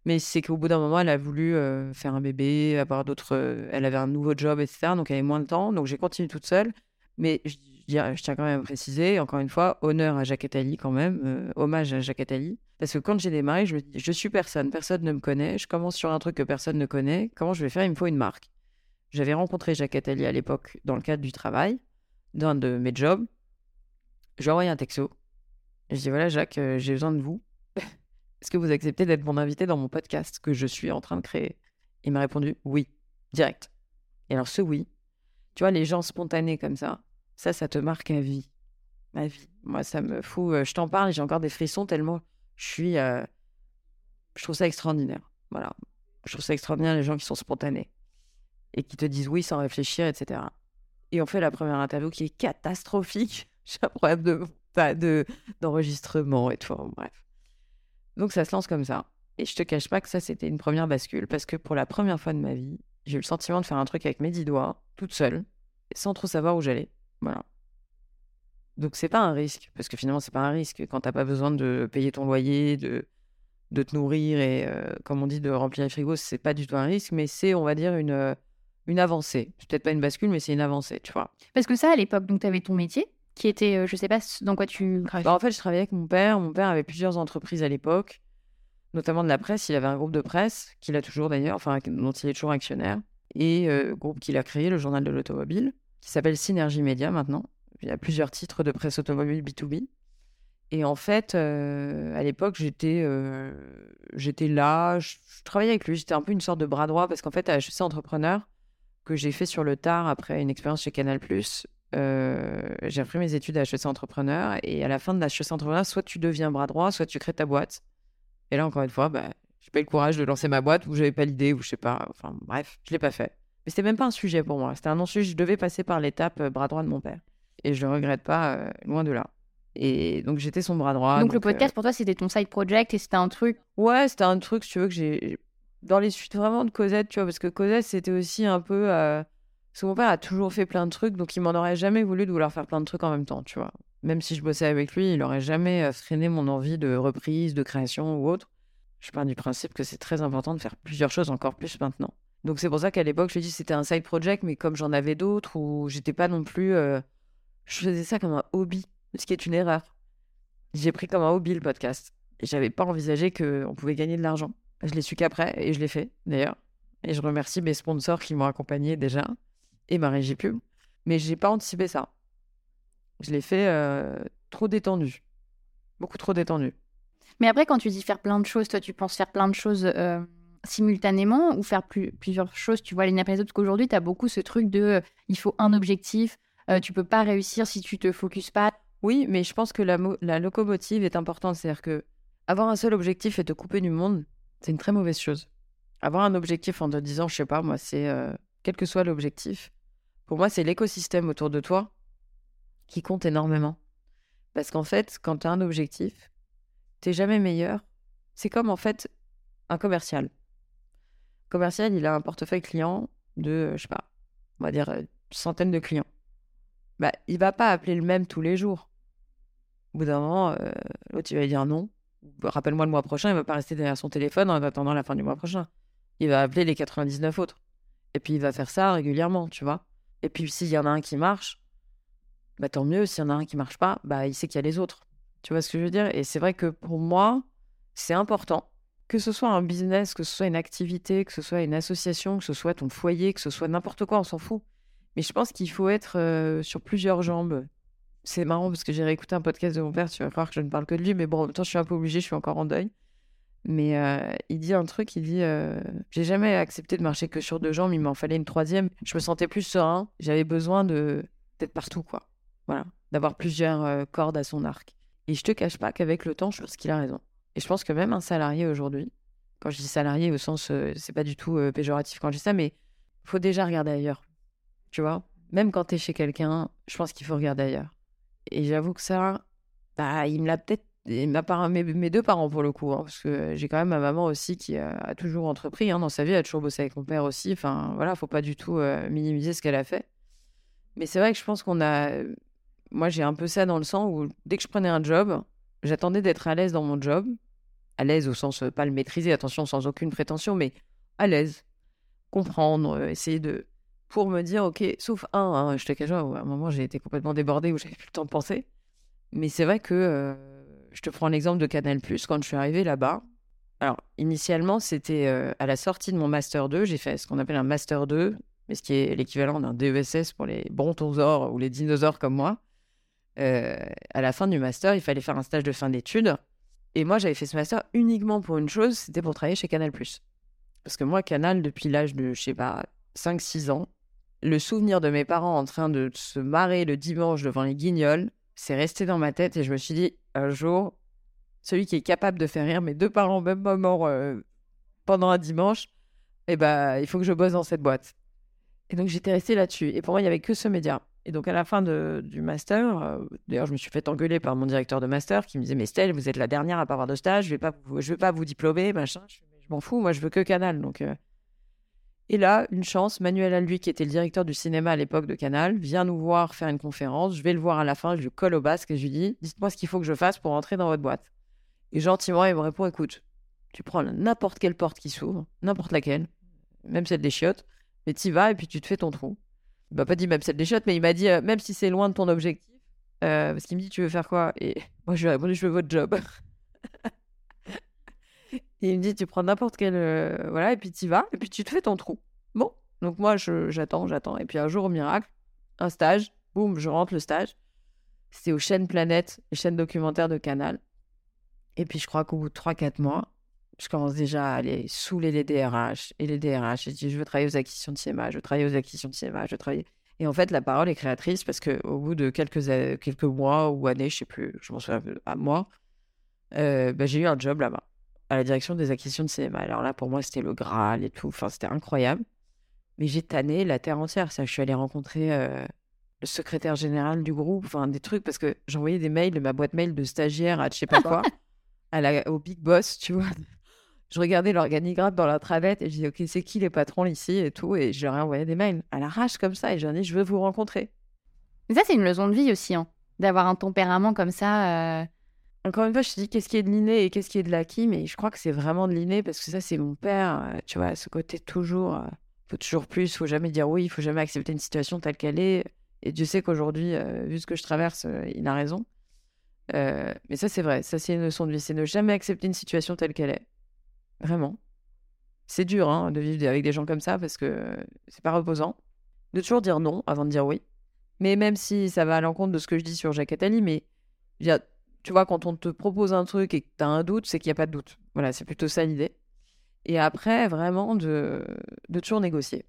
Mais c'est qu'au bout d'un moment, elle a voulu euh, faire un bébé, avoir d'autres. Euh, elle avait un nouveau job, etc. Donc elle avait moins de temps. Donc j'ai continué toute seule. Mais je, tiens quand même à préciser, encore une fois, honneur à Jacques Attali quand même, euh, hommage à Jacques Attali. Parce que quand j'ai démarré, je me dis, je suis personne, personne ne me connaît, je commence sur un truc que personne ne connaît. Comment je vais faire? Il me faut une marque. J'avais rencontré Jacques Attali à l'époque dans le cadre du travail, d'un de mes jobs. Je lui ai envoyé un texto. Je dis voilà, Jacques, j'ai besoin de vous. Est-ce que vous acceptez d'être mon invité dans mon podcast que je suis en train de créer? Il m'a répondu oui, direct. Et alors, ce oui, tu vois, les gens spontanés comme ça, ça, ça te marque à vie. Ma vie. Moi, ça me fout. euh, Je t'en parle, j'ai encore des frissons tellement je suis. euh, Je trouve ça extraordinaire. Voilà. Je trouve ça extraordinaire, les gens qui sont spontanés et qui te disent oui sans réfléchir, etc. Et on fait la première interview qui est catastrophique. J'ai un problème de, pas de, d'enregistrement et tout. Bref. Donc ça se lance comme ça. Et je te cache pas que ça, c'était une première bascule parce que pour la première fois de ma vie, j'ai eu le sentiment de faire un truc avec mes dix doigts, toute seule, sans trop savoir où j'allais. Voilà. Donc c'est pas un risque, parce que finalement c'est pas un risque quand t'as pas besoin de payer ton loyer, de, te nourrir et, euh, comme on dit, de remplir les frigos, c'est pas du tout un risque, mais c'est, on va dire, une, euh, avancée. C'est peut-être pas une bascule, mais c'est une avancée, tu vois. Parce que ça, à l'époque, donc tu avais ton métier, qui était, euh, je sais pas dans quoi tu travaillais. Bah, en fait, je travaillais avec mon père. Mon père avait plusieurs entreprises à l'époque, notamment de la presse. Il avait un groupe de presse, qu'il a toujours d'ailleurs, enfin, dont il est toujours actionnaire, et euh, groupe qu'il a créé, le journal de l'automobile, qui s'appelle Synergie Média maintenant. Il y a plusieurs titres de presse automobile B2B. Et en fait, euh, à l'époque, j'étais euh, j'étais là, je, travaillais avec lui, j'étais un peu une sorte de bras droit, parce qu'en fait, à HEC Entrepreneur, que j'ai fait sur le tard après une expérience chez Canal+, j'ai repris mes études à HEC Entrepreneur, et à la fin de la HEC Entrepreneur, soit tu deviens bras droit, soit tu crées ta boîte. Et là, encore une fois, bah, j'ai pas eu le courage de lancer ma boîte, ou j'avais pas l'idée, ou je sais pas, enfin bref, je l'ai pas fait. Mais c'était même pas un sujet pour moi, c'était un non-sujet, je devais passer par l'étape euh, bras droit de mon père. Et je le regrette pas, euh, loin de là. Et donc j'étais son bras droit. donc, le euh, podcast, pour toi, c'était ton side project et c'était un truc. Ouais, c'était un truc, si tu veux, que j'ai. Dans les suites vraiment de Cosette, tu vois, parce que Cosette, c'était aussi un peu. euh, Parce que mon père a toujours fait plein de trucs, donc il m'en aurait jamais voulu de vouloir faire plein de trucs en même temps, tu vois. Même si je bossais avec lui, il aurait jamais euh, freiné mon envie de reprise, de création ou autre. Je pars du principe que c'est très important de faire plusieurs choses encore plus maintenant. Donc c'est pour ça qu'à l'époque, je lui dis c'était un side project, mais comme j'en avais d'autres, où j'étais pas non plus. euh, Je faisais ça comme un hobby, ce qui est une erreur. J'ai pris comme un hobby le podcast. Et j'avais pas envisagé qu'on pouvait gagner de l'argent. Je l'ai su qu'après, et je l'ai fait d'ailleurs. Et je remercie mes sponsors qui m'ont accompagné déjà, et ma régie pub. Mais j'ai pas anticipé ça. Je l'ai fait euh, trop détendu. Beaucoup trop détendu. Mais après, quand tu dis faire plein de choses, toi, tu penses faire plein de choses euh, simultanément ou faire plus- plusieurs choses, tu vois, après les autres Parce qu'aujourd'hui, tu as beaucoup ce truc de euh, il faut un objectif, tu peux pas réussir si tu te focuses pas. Oui, mais je pense que la, la locomotive est importante. C'est-à-dire que avoir un seul objectif et te couper du monde, c'est une très mauvaise chose. Avoir un objectif en te disant, je sais pas, moi, c'est quel que soit l'objectif, pour moi, c'est l'écosystème autour de toi qui compte énormément. Parce qu'en fait, quand tu as un objectif, t'es jamais meilleur. C'est comme en fait un commercial. Commercial, il a un portefeuille client de, je sais pas, on va dire euh, centaines de clients. Bah, il va pas appeler le même tous les jours. Au bout d'un moment, euh, l'autre, il va dire non. Rappelle-moi le mois prochain, il va pas rester derrière son téléphone en attendant la fin du mois prochain. Il va appeler les 99 autres. Et puis, il va faire ça régulièrement, tu vois. Et puis, s'il y en a un qui marche, bah, tant mieux. S'il y en a un qui marche pas, bah, il sait qu'il y a les autres. Tu vois ce que je veux dire? Et c'est vrai que pour moi, c'est important. Que ce soit un business, que ce soit une activité, que ce soit une association, que ce soit ton foyer, que ce soit n'importe quoi, on s'en fout. Mais je pense qu'il faut être euh, sur plusieurs jambes. C'est marrant parce que j'ai réécouté un podcast de mon père, tu vas croire que je ne parle que de lui, mais bon, en même temps, je suis un peu obligée, je suis encore en deuil. Mais euh, il dit un truc, il dit euh, J'ai jamais accepté de marcher que sur deux jambes, il m'en fallait une troisième. Je me sentais plus serein, j'avais besoin de d'être partout, quoi. Voilà, d'avoir plusieurs euh, cordes à son arc. Et je te cache pas qu'avec le temps, je pense qu'il a raison. Et je pense que même un salarié aujourd'hui, quand je dis salarié au sens, c'est pas du tout péjoratif quand je dis ça, mais faut déjà regarder ailleurs. Tu vois? Même quand tu es chez quelqu'un, je pense qu'il faut regarder ailleurs. Et j'avoue que ça, bah, il me l'a peut-être. Mes, deux parents pour le coup, hein, parce que j'ai quand même ma maman aussi qui a, toujours entrepris hein, dans sa vie, elle a toujours bossé avec mon père aussi. Enfin, voilà, faut pas du tout euh, minimiser ce qu'elle a fait. Mais c'est vrai que je pense qu'on a. Moi, j'ai un peu ça dans le sang où dès que je prenais un job, j'attendais d'être à l'aise dans mon job. À l'aise au sens, euh, pas le maîtriser, attention, sans aucune prétention, mais à l'aise. Comprendre, euh, essayer de. Pour me dire, ok, sauf un, hein, je te cache à un moment, j'ai été complètement débordée où j'avais plus le temps de penser. Mais c'est vrai que je te prends l'exemple de Canal, quand je suis arrivée là-bas. Alors, initialement, c'était euh, à la sortie de mon Master 2, j'ai fait ce qu'on appelle un Master 2, mais ce qui est l'équivalent d'un DESS pour les brontosaures ou les dinosaures comme moi. euh, à la fin du master, il fallait faire un stage de fin d'études. Et moi, j'avais fait ce master uniquement pour une chose, c'était pour travailler chez Canal+. Parce que moi, Canal, depuis l'âge de, je sais pas, 5-6 ans, le souvenir de mes parents en train de se marrer le dimanche devant les guignols, c'est resté dans ma tête et je me suis dit, un jour, celui qui est capable de faire rire mes deux parents au même moment euh, pendant un dimanche, eh ben, il faut que je bosse dans cette boîte. Et donc, j'étais restée là-dessus. Et pour moi, il n'y avait que ce média. Et donc, à la fin du master, euh, d'ailleurs, je me suis fait engueuler par mon directeur de master qui me disait Mais Stella, vous êtes la dernière à pas avoir de stage, je je vais pas vous diplômer, machin. Je m'en fous, moi, je veux que Canal. Donc, euh. Et là, une chance, Manuel Alluy, qui était le directeur du cinéma à l'époque de Canal, vient nous voir faire une conférence. Je vais le voir à la fin, je lui colle au basque et je lui dis Dites-moi ce qu'il faut que je fasse pour entrer dans votre boîte. Et gentiment, il me répond Écoute, tu prends n'importe quelle porte qui s'ouvre, n'importe laquelle, même celle des chiottes, mais t'y vas et puis tu te fais ton trou. Il m'a pas dit même celle des chiottes, mais il m'a dit euh, même si c'est loin de ton objectif, euh, parce qu'il me dit tu veux faire quoi? Et moi je lui ai répondu je veux votre job. Il me dit tu prends n'importe quel euh, voilà et puis t'y vas et puis tu te fais ton trou. Bon, donc moi j'attends, j'attends et puis un jour au miracle, un stage, boum, je rentre le stage. C'était aux chaînes Planète, les chaînes documentaires de Canal. Et puis je crois qu'au bout de 3-4 mois, je commence déjà à aller saouler les DRH et les DRH. Et je dis, je veux travailler aux acquisitions de cinéma, je veux travailler aux acquisitions de cinéma, je veux travailler. Et en fait, la parole est créatrice parce qu'au bout de quelques, a- quelques mois ou années, je sais plus, je m'en souviens à moi, euh, bah, j'ai eu un job là-bas, à la direction des acquisitions de cinéma. Alors là, pour moi, c'était le Graal et tout. Enfin, c'était incroyable. Mais j'ai tanné la terre entière. Ça, je suis allée rencontrer euh, le secrétaire général du groupe, enfin, des trucs, parce que j'envoyais des mails de ma boîte mail de stagiaire à je sais pas quoi, à la, au big boss, tu vois. Je regardais l'organigramme dans l'intranet et je disais, OK, c'est qui les patrons ici et tout. Et je leur ai envoyé des mails à l'arrache comme ça. Et j'ai dit, je veux vous rencontrer. Mais ça, c'est une leçon de vie aussi, hein, d'avoir un tempérament comme ça. euh, Encore une fois, je te dis, qu'est-ce qui est de l'inné et qu'est-ce qui est de l'acquis Mais je crois que c'est vraiment de l'inné parce que ça, c'est mon père. euh, tu vois, ce côté toujours, euh, faut toujours plus, faut jamais dire oui, il faut jamais accepter une situation telle qu'elle est. Et Dieu sait qu'aujourd'hui, euh, vu ce que je traverse, il a raison. Mais ça, c'est vrai. Ça, c'est une leçon de vie. C'est ne jamais accepter une situation telle qu'elle est. Vraiment. C'est dur hein, de vivre avec des gens comme ça parce que c'est pas reposant. De toujours dire non avant de dire oui. Mais même si ça va à l'encontre de ce que je dis sur Jacques Attali, mais tu vois, quand on te propose un truc et que tu as un doute, c'est qu'il n'y a pas de doute. Voilà, c'est plutôt ça l'idée. Et après, vraiment, de, de toujours négocier.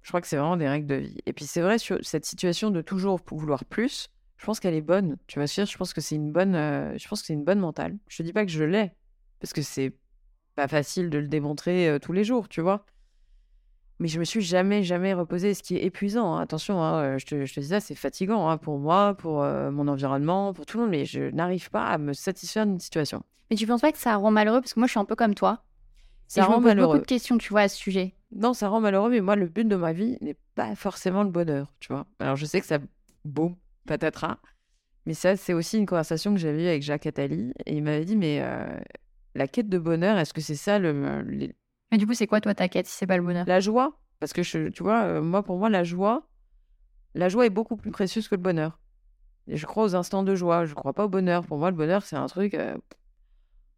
Je crois que c'est vraiment des règles de vie. Et puis, c'est vrai, sur cette situation de toujours vouloir plus, je pense qu'elle est bonne. Tu vas je pense que c'est une bonne, euh, je pense que c'est une bonne mentale. Je dis pas que je l'ai, parce que c'est pas facile de le démontrer euh, tous les jours, tu vois. Mais je me suis jamais, jamais reposée, ce qui est épuisant. hein. Attention, hein, euh, je, te, je te dis ça, c'est fatigant hein, pour moi, pour euh, mon environnement, pour tout le monde, mais je n'arrive pas à me satisfaire d'une situation. Mais tu penses pas que ça rend malheureux? Parce que moi, je suis un peu comme toi. Ça et je me rend pose malheureux. beaucoup de questions, tu vois, à ce sujet. Non, ça rend malheureux, mais moi, le but de ma vie n'est pas forcément le bonheur, tu vois. Alors, je sais que ça, boum, patatras. Mais ça, c'est aussi une conversation que j'avais eue avec Jacques Attali. Et il m'avait dit, mais euh, la quête de bonheur, est-ce que c'est ça le, Mais du coup, c'est quoi, toi, ta quête, si c'est pas le bonheur? La joie Parce que, je, tu vois, euh, moi, pour moi, la joie, la joie est beaucoup plus précieuse que le bonheur. Et je crois aux instants de joie, je crois pas au bonheur. Pour moi, le bonheur, c'est un truc... euh,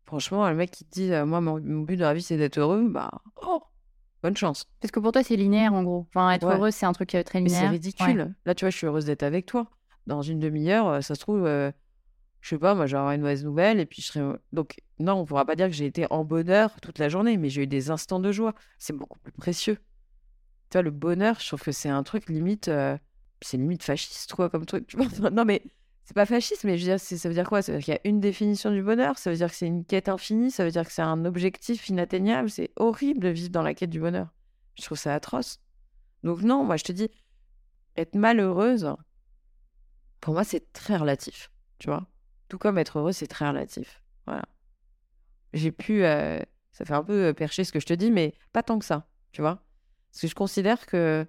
franchement, le mec qui te dit, euh, moi, mon, mon but de la vie, c'est d'être heureux, bah, oh, bonne chance. Parce que pour toi, c'est linéaire, en gros. Enfin, être Ouais. heureux, c'est un truc très Mais c'est linéaire. ridicule. Ouais. Là, tu vois, je suis heureuse d'être avec toi. Dans une demi-heure, ça se trouve, je sais pas, moi, j'aurai une mauvaise nouvelle et puis je serai. Donc, non, on pourra pas dire que j'ai été en bonheur toute la journée, mais j'ai eu des instants de joie. C'est beaucoup plus précieux. Tu vois, le bonheur, je trouve que c'est un truc limite. euh, C'est limite fasciste, quoi, comme truc. Non, mais c'est pas fasciste, mais je veux dire, ça veut dire quoi? Ça veut dire qu'il y a une définition du bonheur? Ça veut dire que c'est une quête infinie? Ça veut dire que c'est un objectif inatteignable? C'est horrible de vivre dans la quête du bonheur. Je trouve ça atroce. Donc, non, moi, je te dis, être malheureuse, pour moi, c'est très relatif, tu vois. Tout comme être heureux, c'est très relatif. Voilà. J'ai pu, euh, ça fait un peu euh, percher ce que je te dis, mais pas tant que ça, tu vois. Parce que je considère que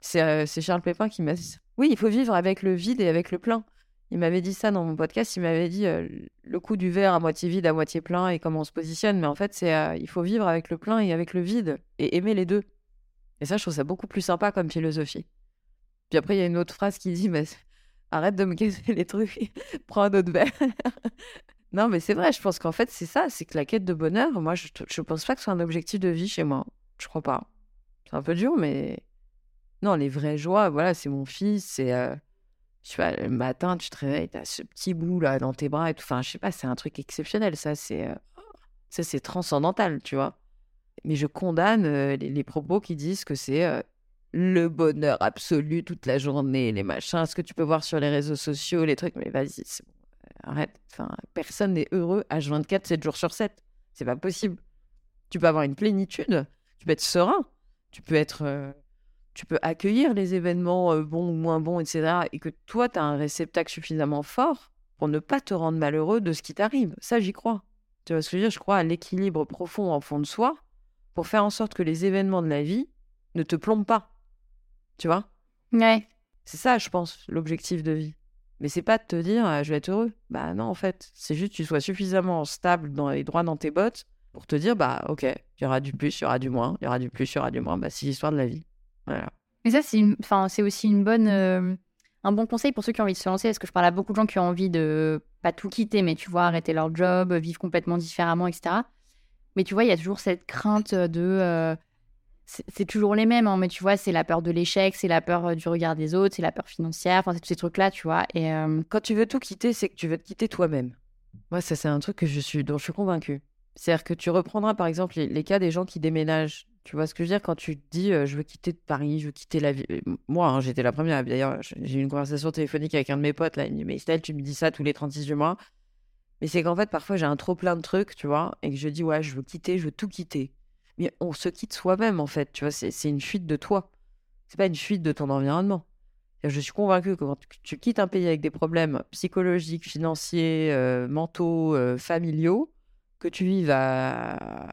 c'est euh, Charles Pépin qui m'a dit. Oui, il faut vivre avec le vide et avec le plein. Il m'avait dit ça dans mon podcast. Il m'avait dit le coup du verre à moitié vide, à moitié plein et comment on se positionne. Mais en fait, c'est il faut vivre avec le plein et avec le vide et aimer les deux. Et ça, je trouve ça beaucoup plus sympa comme philosophie. Puis après, il y a une autre phrase qui dit mais arrête de me casser les trucs, prends un autre verre. non, mais c'est vrai, je pense qu'en fait, c'est ça, c'est que la quête de bonheur, moi, je, je pense pas que ce soit un objectif de vie chez moi. Je crois pas. C'est un peu dur, mais non, les vraies joies, voilà, c'est mon fils, c'est euh, Je sais pas, le matin, tu te réveilles, t'as ce petit bout là dans tes bras et tout. Enfin, je sais pas, c'est un truc exceptionnel. Ça, c'est euh, ça, c'est transcendantal, tu vois. Mais je condamne euh, les, propos qui disent que c'est euh, le bonheur absolu toute la journée, les machins, ce que tu peux voir sur les réseaux sociaux, les trucs. Mais vas-y, c'est bon, arrête. Enfin, personne n'est heureux H24, 7 jours sur 7. C'est pas possible. Tu peux avoir une plénitude, tu peux être serein, tu peux être. euh, tu peux accueillir les événements euh, bons ou moins bons, etc. Et que toi, tu as un réceptacle suffisamment fort pour ne pas te rendre malheureux de ce qui t'arrive. Ça, j'y crois. Tu vois ce que je veux dire? Je crois à l'équilibre profond en fond de soi pour faire en sorte que les événements de la vie ne te plombent pas. Tu vois? Ouais. C'est ça, je pense, l'objectif de vie. Mais c'est pas de te dire, euh, je vais être heureux. Bah non, en fait, c'est juste que tu sois suffisamment stable dans les droits dans tes bottes pour te dire, bah ok, il y aura du plus, il y aura du moins, il y aura du plus, il y aura du moins. Bah c'est l'histoire de la vie. Voilà. Mais ça, c'est une... enfin, c'est aussi une bonne, euh, un bon conseil pour ceux qui ont envie de se lancer. Parce que je parle à beaucoup de gens qui ont envie de pas tout quitter, mais tu vois, arrêter leur job, vivre complètement différemment, etc. Mais tu vois, il y a toujours cette crainte de. euh, c'est toujours les mêmes, hein, mais tu vois, c'est la peur de l'échec, c'est la peur euh, du regard des autres, c'est la peur financière, enfin, c'est tous ces trucs-là, tu vois. Et euh, Quand tu veux tout quitter, c'est que tu veux te quitter toi-même. Moi, ça, c'est un truc que je suis, dont je suis convaincue. C'est-à-dire que tu reprendras, par exemple, les, cas des gens qui déménagent. Tu vois ce que je veux dire? Quand tu te dis, euh, je veux quitter Paris, je veux quitter la. Euh, Moi, hein, j'étais la première. D'ailleurs, j'ai eu une conversation téléphonique avec un de mes potes. Là, il me dit, mais Estelle, tu me dis ça tous les 36 du mois. Mais c'est qu'en fait, parfois, j'ai un trop plein de trucs, tu vois, et que je dis, ouais, je veux quitter, je veux tout quitter. Mais on se quitte soi-même, en fait, tu vois, c'est une fuite de toi. C'est pas une fuite de ton environnement. Je suis convaincue que quand tu- tu quittes un pays avec des problèmes psychologiques, financiers, euh, mentaux, euh, familiaux, que tu vives à,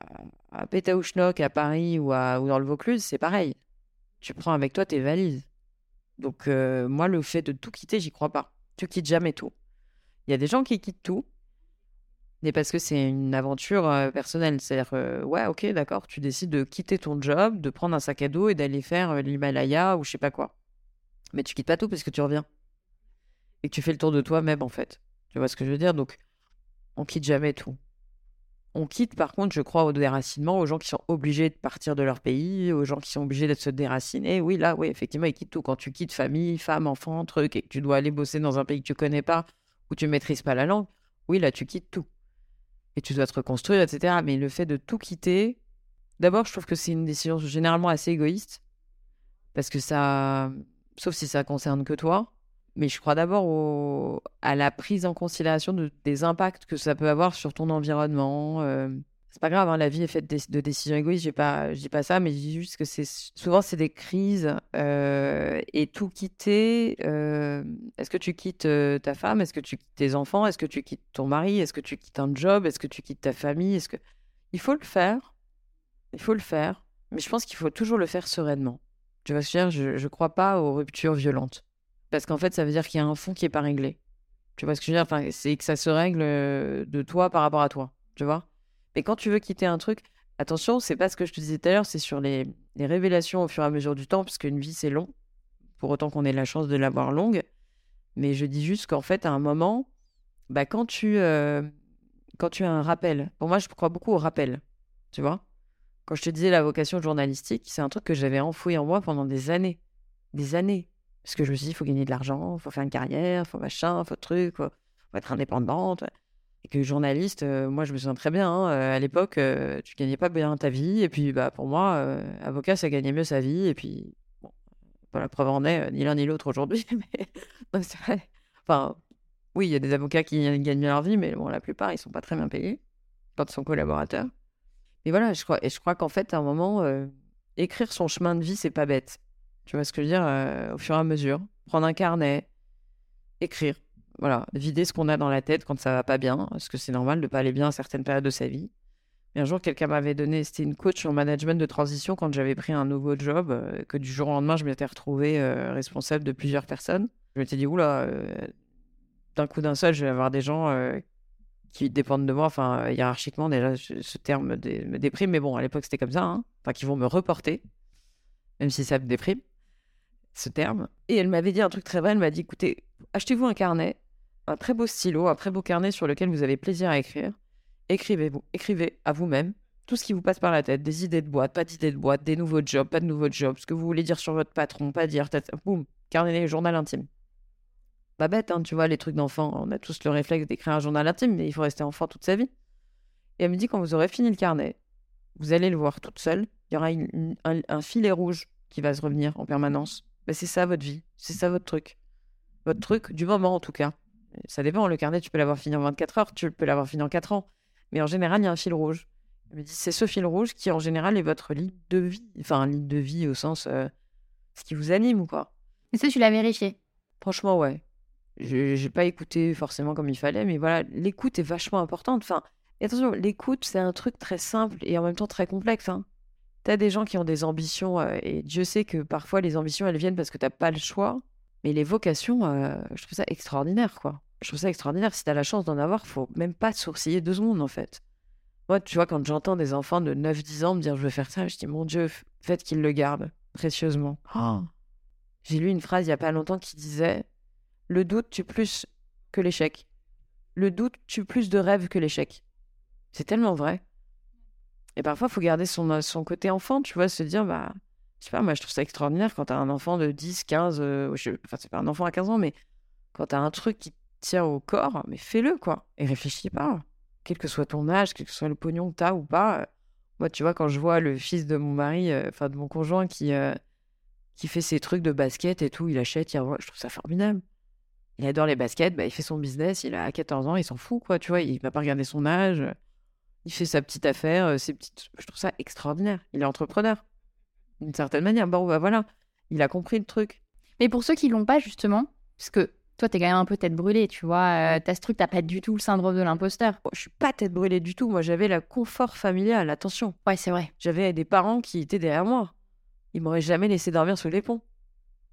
à Pétaouchnok, à Paris ou, à, ou dans le Vaucluse, c'est pareil. Tu prends avec toi tes valises. Donc, euh, moi, le fait de tout quitter, j'y crois pas. Tu quittes jamais tout. Il y a des gens qui quittent tout, mais parce que c'est une aventure personnelle. C'est-à-dire, ouais, ok, d'accord, tu décides de quitter ton job, de prendre un sac à dos et d'aller faire l'Himalaya ou je sais pas quoi. Mais tu quittes pas tout parce que tu reviens. Et tu fais le tour de toi-même, en fait. Tu vois ce que je veux dire? Donc, on quitte jamais tout. On quitte, par contre, je crois, au déracinement, aux gens qui sont obligés de partir de leur pays, aux gens qui sont obligés d'être se déraciner. Oui, là, oui, effectivement, ils quittent tout. Quand tu quittes famille, femme, enfant, truc, et que tu dois aller bosser dans un pays que tu connais pas, où tu maîtrises pas la langue, oui, là, tu quittes tout. Et tu dois te reconstruire, etc. Mais le fait de tout quitter, d'abord, je trouve que c'est une décision généralement assez égoïste. Parce que ça. Sauf si ça concerne que toi. Mais je crois d'abord au- à la prise en considération de- des impacts que ça peut avoir sur ton environnement. euh. C'est pas grave, hein, la vie est faite de, décisions égoïstes. J'ai pas, je dis pas ça, mais je dis juste que c'est souvent c'est des crises euh, et tout quitter. euh, Est-ce que tu quittes euh, ta femme? Est-ce que tu quittes tes enfants? Est-ce que tu quittes ton mari? Est-ce que tu quittes un job? Est-ce que tu quittes ta famille? Est-ce que il faut le faire Il faut le faire, mais je pense qu'il faut toujours le faire sereinement. Tu vois ce que je veux dire? Je, je crois pas aux ruptures violentes. Parce qu'en fait, ça veut dire qu'il y a un fond qui est pas réglé. Tu vois ce que je veux dire? Enfin, C'est que ça se règle de toi par rapport à toi. Tu vois? Mais quand tu veux quitter un truc, attention, c'est pas ce que je te disais tout à l'heure, c'est sur les, révélations au fur et à mesure du temps, puisque une vie, c'est long. Pour autant qu'on ait la chance de l'avoir longue. Mais je dis juste qu'en fait, à un moment, bah, quand, tu, euh, quand tu as un rappel, pour moi, je crois beaucoup au rappel. Tu vois Quand je te disais la vocation journalistique, c'est un truc que j'avais enfoui en moi pendant des années. Des années. Parce que je me suis dit, il faut gagner de l'argent, il faut faire une carrière, il faut machin, il faut truc, faut, faut être indépendante. Que journaliste, euh, moi je me souviens très bien, hein, euh, à l'époque, euh, tu gagnais pas bien ta vie. Et puis bah, pour moi, avocat, ça gagnait mieux sa vie. Et puis, bon, pas la preuve en est, ni l'un ni l'autre aujourd'hui. Mais. Enfin, oui, il y a des avocats qui gagnent bien leur vie, mais bon, la plupart, ils sont pas très bien payés quand ils sont collaborateurs. Mais voilà, je crois, je crois qu'en fait, à un moment, écrire son chemin de vie, c'est pas bête. Tu vois ce que je veux dire Au fur et à mesure, prendre un carnet, écrire. Voilà, vider ce qu'on a dans la tête quand ça va pas bien, parce que c'est normal de pas aller bien à certaines périodes de sa vie. Et un jour, quelqu'un m'avait donné, c'était une coach en management de transition quand j'avais pris un nouveau job, euh, que du jour au lendemain, je m'étais retrouvé euh, responsable de plusieurs personnes. Je m'étais dit, oula, euh, d'un coup d'un seul, je vais avoir des gens euh, qui dépendent de moi. Enfin, hiérarchiquement, déjà, ce terme me déprime, mais bon, à l'époque, c'était comme ça. hein. Enfin, qui vont me reporter, même si ça me déprime, ce terme. Et elle m'avait dit un truc très vrai. Elle m'a dit, écoutez, achetez-vous un carnet, un très beau stylo, un très beau carnet sur lequel vous avez plaisir à écrire. Écrivez-vous, écrivez à vous-même tout ce qui vous passe par la tête, des idées de boîte, pas d'idées de boîte, des nouveaux jobs, pas de nouveaux jobs, ce que vous voulez dire sur votre patron, pas dire, boum, carnet, journal intime. pas bête, hein, tu vois, les trucs d'enfant. On a tous le réflexe d'écrire un journal intime, mais il faut rester enfant toute sa vie. Et elle me dit, quand vous aurez fini le carnet, vous allez le voir toute seule. Il y aura un, un filet rouge qui va se revenir en permanence. Ben, c'est ça votre vie, c'est ça votre truc. Votre truc, du moment en tout cas. Ça dépend, le carnet, tu peux l'avoir fini en 24 heures, tu peux l'avoir fini en 4 ans. Mais en général, il y a un fil rouge. Elle me dit, c'est ce fil rouge qui, en général, est votre ligne de vie. Enfin, ligne de vie au sens, euh, ce qui vous anime ou quoi. Et ça, tu l'as vérifié. Franchement, ouais. Je j'ai pas écouté forcément comme il fallait, mais voilà, l'écoute est vachement importante. Enfin, et attention, l'écoute, c'est un truc très simple et en même temps très complexe. Hein. T'as des gens qui ont des ambitions, euh, et Dieu sait que parfois les ambitions, elles viennent parce que t'as pas le choix. Mais les vocations, euh, je trouve ça extraordinaire, quoi. Je trouve ça extraordinaire. Si t'as la chance d'en avoir, faut même pas sourciller deux secondes, en fait. Moi, tu vois, quand j'entends des enfants de 9-10 ans me dire je veux faire ça, je dis mon Dieu, faites qu'ils le gardent précieusement. Oh. J'ai lu une phrase il y a pas longtemps qui disait Le doute tue plus que l'échec. Le doute tue plus de rêves que l'échec. C'est tellement vrai. Et parfois, il faut garder son, euh, son côté enfant, tu vois, se dire, bah, je sais pas, moi, je trouve ça extraordinaire quand t'as un enfant de 10, 15, euh, je- enfin, c'est pas un enfant à 15 ans, mais quand t'as un truc qui te tient au corps, mais fais-le, quoi. Et réfléchis pas. Quel que soit ton âge, quel que soit le pognon que t'as ou pas. euh, Moi, tu vois, quand je vois le fils de mon mari, euh, enfin, de mon conjoint qui, euh, qui fait ses trucs de basket et tout, il achète, il je trouve ça formidable. Il adore les baskets, bah, il fait son business, il a 14 ans, il s'en fout, quoi, tu vois, il va pas regarder son âge, il fait sa petite affaire, ses petites... je trouve ça extraordinaire. Il est entrepreneur, d'une certaine manière. Bon, bah voilà, il a compris le truc. Mais pour ceux qui l'ont pas, justement, parce que toi, t'es quand même un peu tête brûlée, tu vois, euh, t'as ce truc, t'as pas du tout le syndrome de l'imposteur. Bon, je suis pas tête brûlée du tout, moi j'avais la confort familial, attention. Ouais, c'est vrai. J'avais des parents qui étaient derrière moi. Ils m'auraient jamais laissé dormir sous les ponts.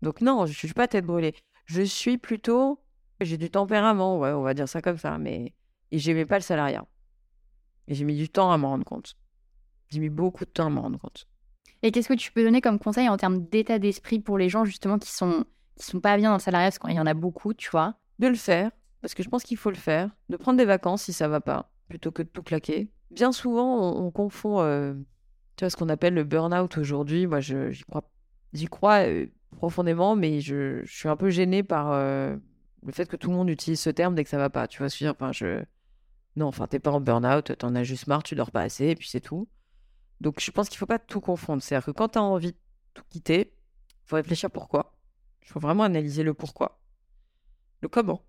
Donc non, je suis pas tête brûlée. Je suis plutôt... J'ai du tempérament, ouais, on va dire ça comme ça, mais... Et j'aimais pas le salariat. Et j'ai mis du temps à m'en rendre compte. J'ai mis beaucoup de temps à m'en rendre compte. Et qu'est-ce que tu peux donner comme conseil en termes d'état d'esprit pour les gens, justement, qui sont, qui sont pas bien dans le salariat, parce qu'il y en a beaucoup, tu vois De le faire, parce que je pense qu'il faut le faire. De prendre des vacances si ça va pas, plutôt que de tout claquer. Bien souvent, on, on confond, euh, tu vois, ce qu'on appelle le burn-out aujourd'hui. Moi, j'y crois, j'y crois euh, profondément, mais je, je suis un peu gênée par euh, le fait que tout le monde utilise ce terme dès que ça va pas. Tu vois dire? Enfin, je... Non, enfin, t'es pas en burn-out, t'en as juste marre, tu dors pas assez, et puis c'est tout. Donc, je pense qu'il faut pas tout confondre. C'est-à-dire que quand t'as envie de tout quitter, faut réfléchir pourquoi. Il faut vraiment analyser le pourquoi, le comment,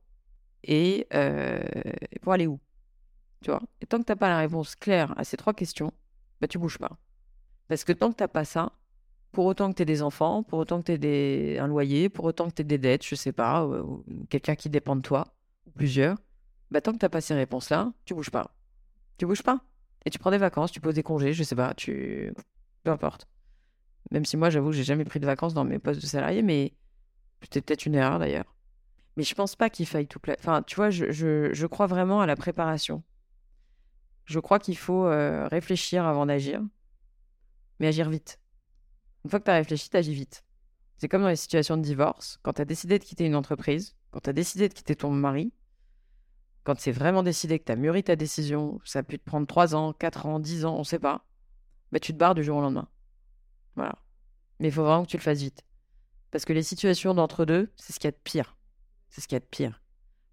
et, euh, pour aller où. Tu vois? Et tant que t'as pas la réponse claire à ces trois questions, bah tu bouges pas. Parce que tant que t'as pas ça, pour autant que t'aies des enfants, pour autant que t'aies des... un loyer, pour autant que t'aies des dettes, je sais pas, ou, quelqu'un qui dépend de toi, ou plusieurs, bah tant que t'as pas ces réponses-là, tu bouges pas. Tu bouges pas. Et tu prends des vacances, tu poses des congés, je sais pas, tu... Peu importe. Même si moi, j'avoue, que j'ai jamais pris de vacances dans mes postes de salarié, mais c'était peut-être une erreur d'ailleurs. Mais je pense pas qu'il faille tout plaire. Enfin, tu vois, je, crois vraiment à la préparation. Je crois qu'il faut euh, réfléchir avant d'agir, mais agir vite. Une fois que tu réfléchi, tu agis vite. C'est comme dans les situations de divorce. Quand tu as décidé de quitter une entreprise, quand tu as décidé de quitter ton mari, quand c'est vraiment décidé que tu as mûri ta décision, ça a pu te prendre 3 ans, 4 ans, 10 ans, on sait pas, bah, tu te barres du jour au lendemain. Voilà. Mais il faut vraiment que tu le fasses vite. Parce que les situations d'entre-deux, c'est ce qu'il y a de pire. C'est ce qu'il y a de pire.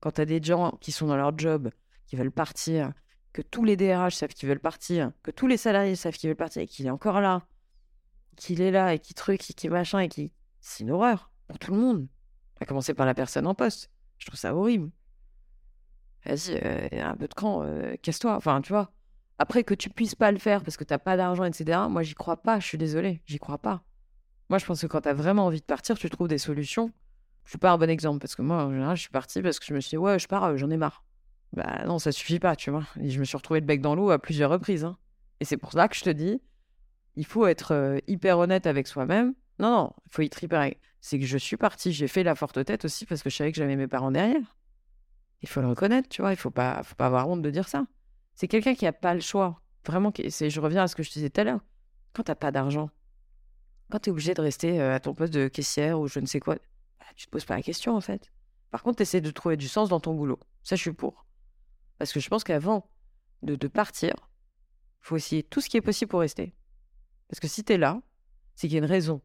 Quand tu as des gens qui sont dans leur job, qui veulent partir, que tous les DRH savent qu'ils veulent partir, que tous les salariés savent qu'ils veulent partir et qu'il est encore là, qu'il est là et qu'il truc, et qu'il machin, et qui. C'est une horreur pour tout le monde. À commencer par la personne en poste. Je trouve ça horrible. Vas-y, euh, un peu de cran, euh, casse-toi. Enfin, tu vois. Après que tu puisses pas le faire parce que t'as pas d'argent, etc. Moi, j'y crois pas. Je suis désolée. J'y crois pas. Moi, je pense que quand t'as vraiment envie de partir, tu trouves des solutions. Je suis pas un bon exemple parce que moi, en général, je suis partie parce que je me suis dit, ouais, je pars, euh, j'en ai marre. Bah non, ça suffit pas, tu vois. Et je me suis retrouvée le bec dans l'eau à plusieurs reprises. hein. Et c'est pour ça que je te dis, il faut être euh, hyper honnête avec soi-même. Non, non, il faut être hyper. C'est que je suis partie, j'ai fait la forte tête aussi parce que je savais que j'avais mes parents derrière. Il faut le reconnaître, tu vois. Il faut pas, faut pas avoir honte de dire ça. C'est quelqu'un qui a pas le choix. Vraiment, je reviens à ce que je te disais tout à l'heure. Quand t'as pas d'argent, quand tu es obligé de rester à ton poste de caissière ou je ne sais quoi, bah, tu te poses pas la question en fait. Par contre, tu essaies de trouver du sens dans ton boulot. Ça, je suis pour. Parce que je pense qu'avant de, partir, il faut essayer tout ce qui est possible pour rester. Parce que si tu es là, c'est qu'il y a une raison.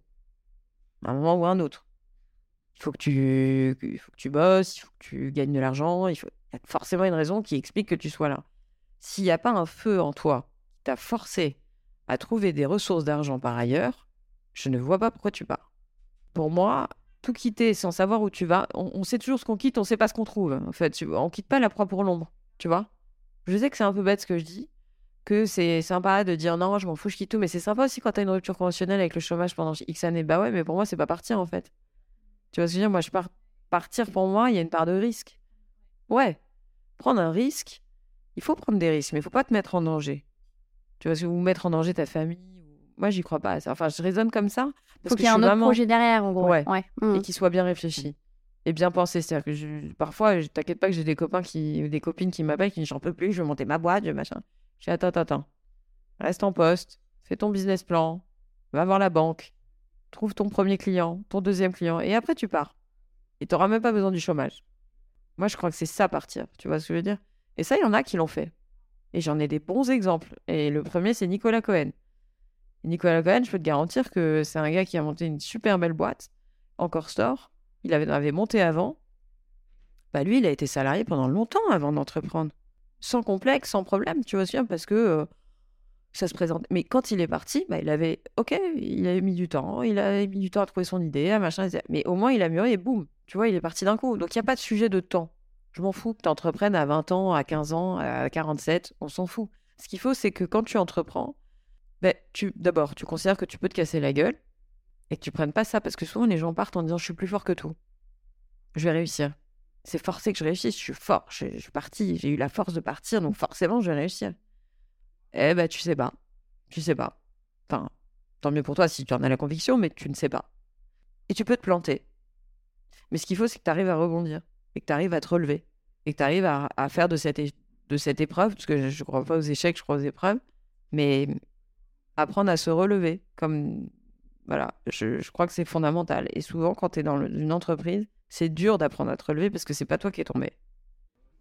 À un moment ou à un autre. Il faut que tu, il faut tu bosses, il faut que tu gagnes de l'argent. Il, il y a forcément une raison qui explique que tu sois là. S'il n'y a pas un feu en toi qui t'a forcé à trouver des ressources d'argent par ailleurs, je ne vois pas pourquoi tu pars. Pour moi, tout quitter sans savoir où tu vas, on, sait toujours ce qu'on quitte, on ne sait pas ce qu'on trouve. En fait, on quitte pas la proie pour l'ombre, tu vois. Je sais que c'est un peu bête ce que je dis, que c'est sympa de dire non, je m'en fous, je quitte tout, mais c'est sympa aussi quand tu as une rupture conventionnelle avec le chômage pendant X années. Bah ouais, mais pour moi, c'est pas partir en fait. Tu vois ce que je veux dire? Moi, je pars partir pour moi, il y a une part de risque. Ouais, prendre un risque, il faut prendre des risques, mais il faut pas te mettre en danger. Tu vois, que vous mettre en danger ta famille. Moi, j'y crois pas. à ça. Enfin, je raisonne comme ça. Parce Faut qu'il y ait un autre vraiment- projet derrière, en gros. Ouais. Et qui soit bien réfléchi et bien pensé. C'est-à-dire que je- parfois, je t'inquiète pas que j'ai des copains qui, ou des copines qui m'appellent, qui disent j'en peux plus, je veux monter ma boîte, je machin. Je dis attends, attends, attends. Reste en poste, fais ton business plan, va voir la banque, trouve ton premier client, ton deuxième client, et après tu pars. Et tu n'auras même pas besoin du chômage. Moi, je crois que c'est ça partir. Tu vois ce que je veux dire? Et ça, il y en a qui l'ont fait. Et j'en ai des bons exemples. Et le premier, c'est Nicolas Cohen. Nicolas Cohen, je peux te garantir que c'est un gars qui a monté une super belle boîte, Encore Store. Il avait, avait monté avant. Bah lui, il a été salarié pendant longtemps avant d'entreprendre. Sans complexe, sans problème, tu vois, parce que euh, ça se présente. Mais quand il est parti, bah, il avait, ok, il avait mis du temps, il a mis du temps à trouver son idée, à machin, mais au moins il a mûri et boum, tu vois, il est parti d'un coup. Donc il n'y a pas de sujet de temps. Je m'en fous que tu entreprennes à 20 ans, à 15 ans, à 47, on s'en fout. Ce qu'il faut, c'est que quand tu entreprends, ben, tu, d'abord, tu considères que tu peux te casser la gueule et que tu prennes pas ça parce que souvent les gens partent en disant je suis plus fort que tout. Je vais réussir. C'est forcé que je réussisse, je suis fort, je, suis parti, j'ai eu la force de partir, donc forcément je vais réussir. Eh ben tu sais pas, tu sais pas. Enfin, tant mieux pour toi si tu en as la conviction, mais tu ne sais pas. Et tu peux te planter. Mais ce qu'il faut, c'est que tu arrives à rebondir et que tu arrives à te relever et que tu arrives à, à faire de cette, de cette épreuve, parce que je ne crois pas aux échecs, je crois aux épreuves, mais apprendre à se relever. Comme voilà, je, je crois que c'est fondamental. Et souvent, quand tu es dans le- une entreprise, c'est dur d'apprendre à te relever parce que c'est pas toi qui es tombé.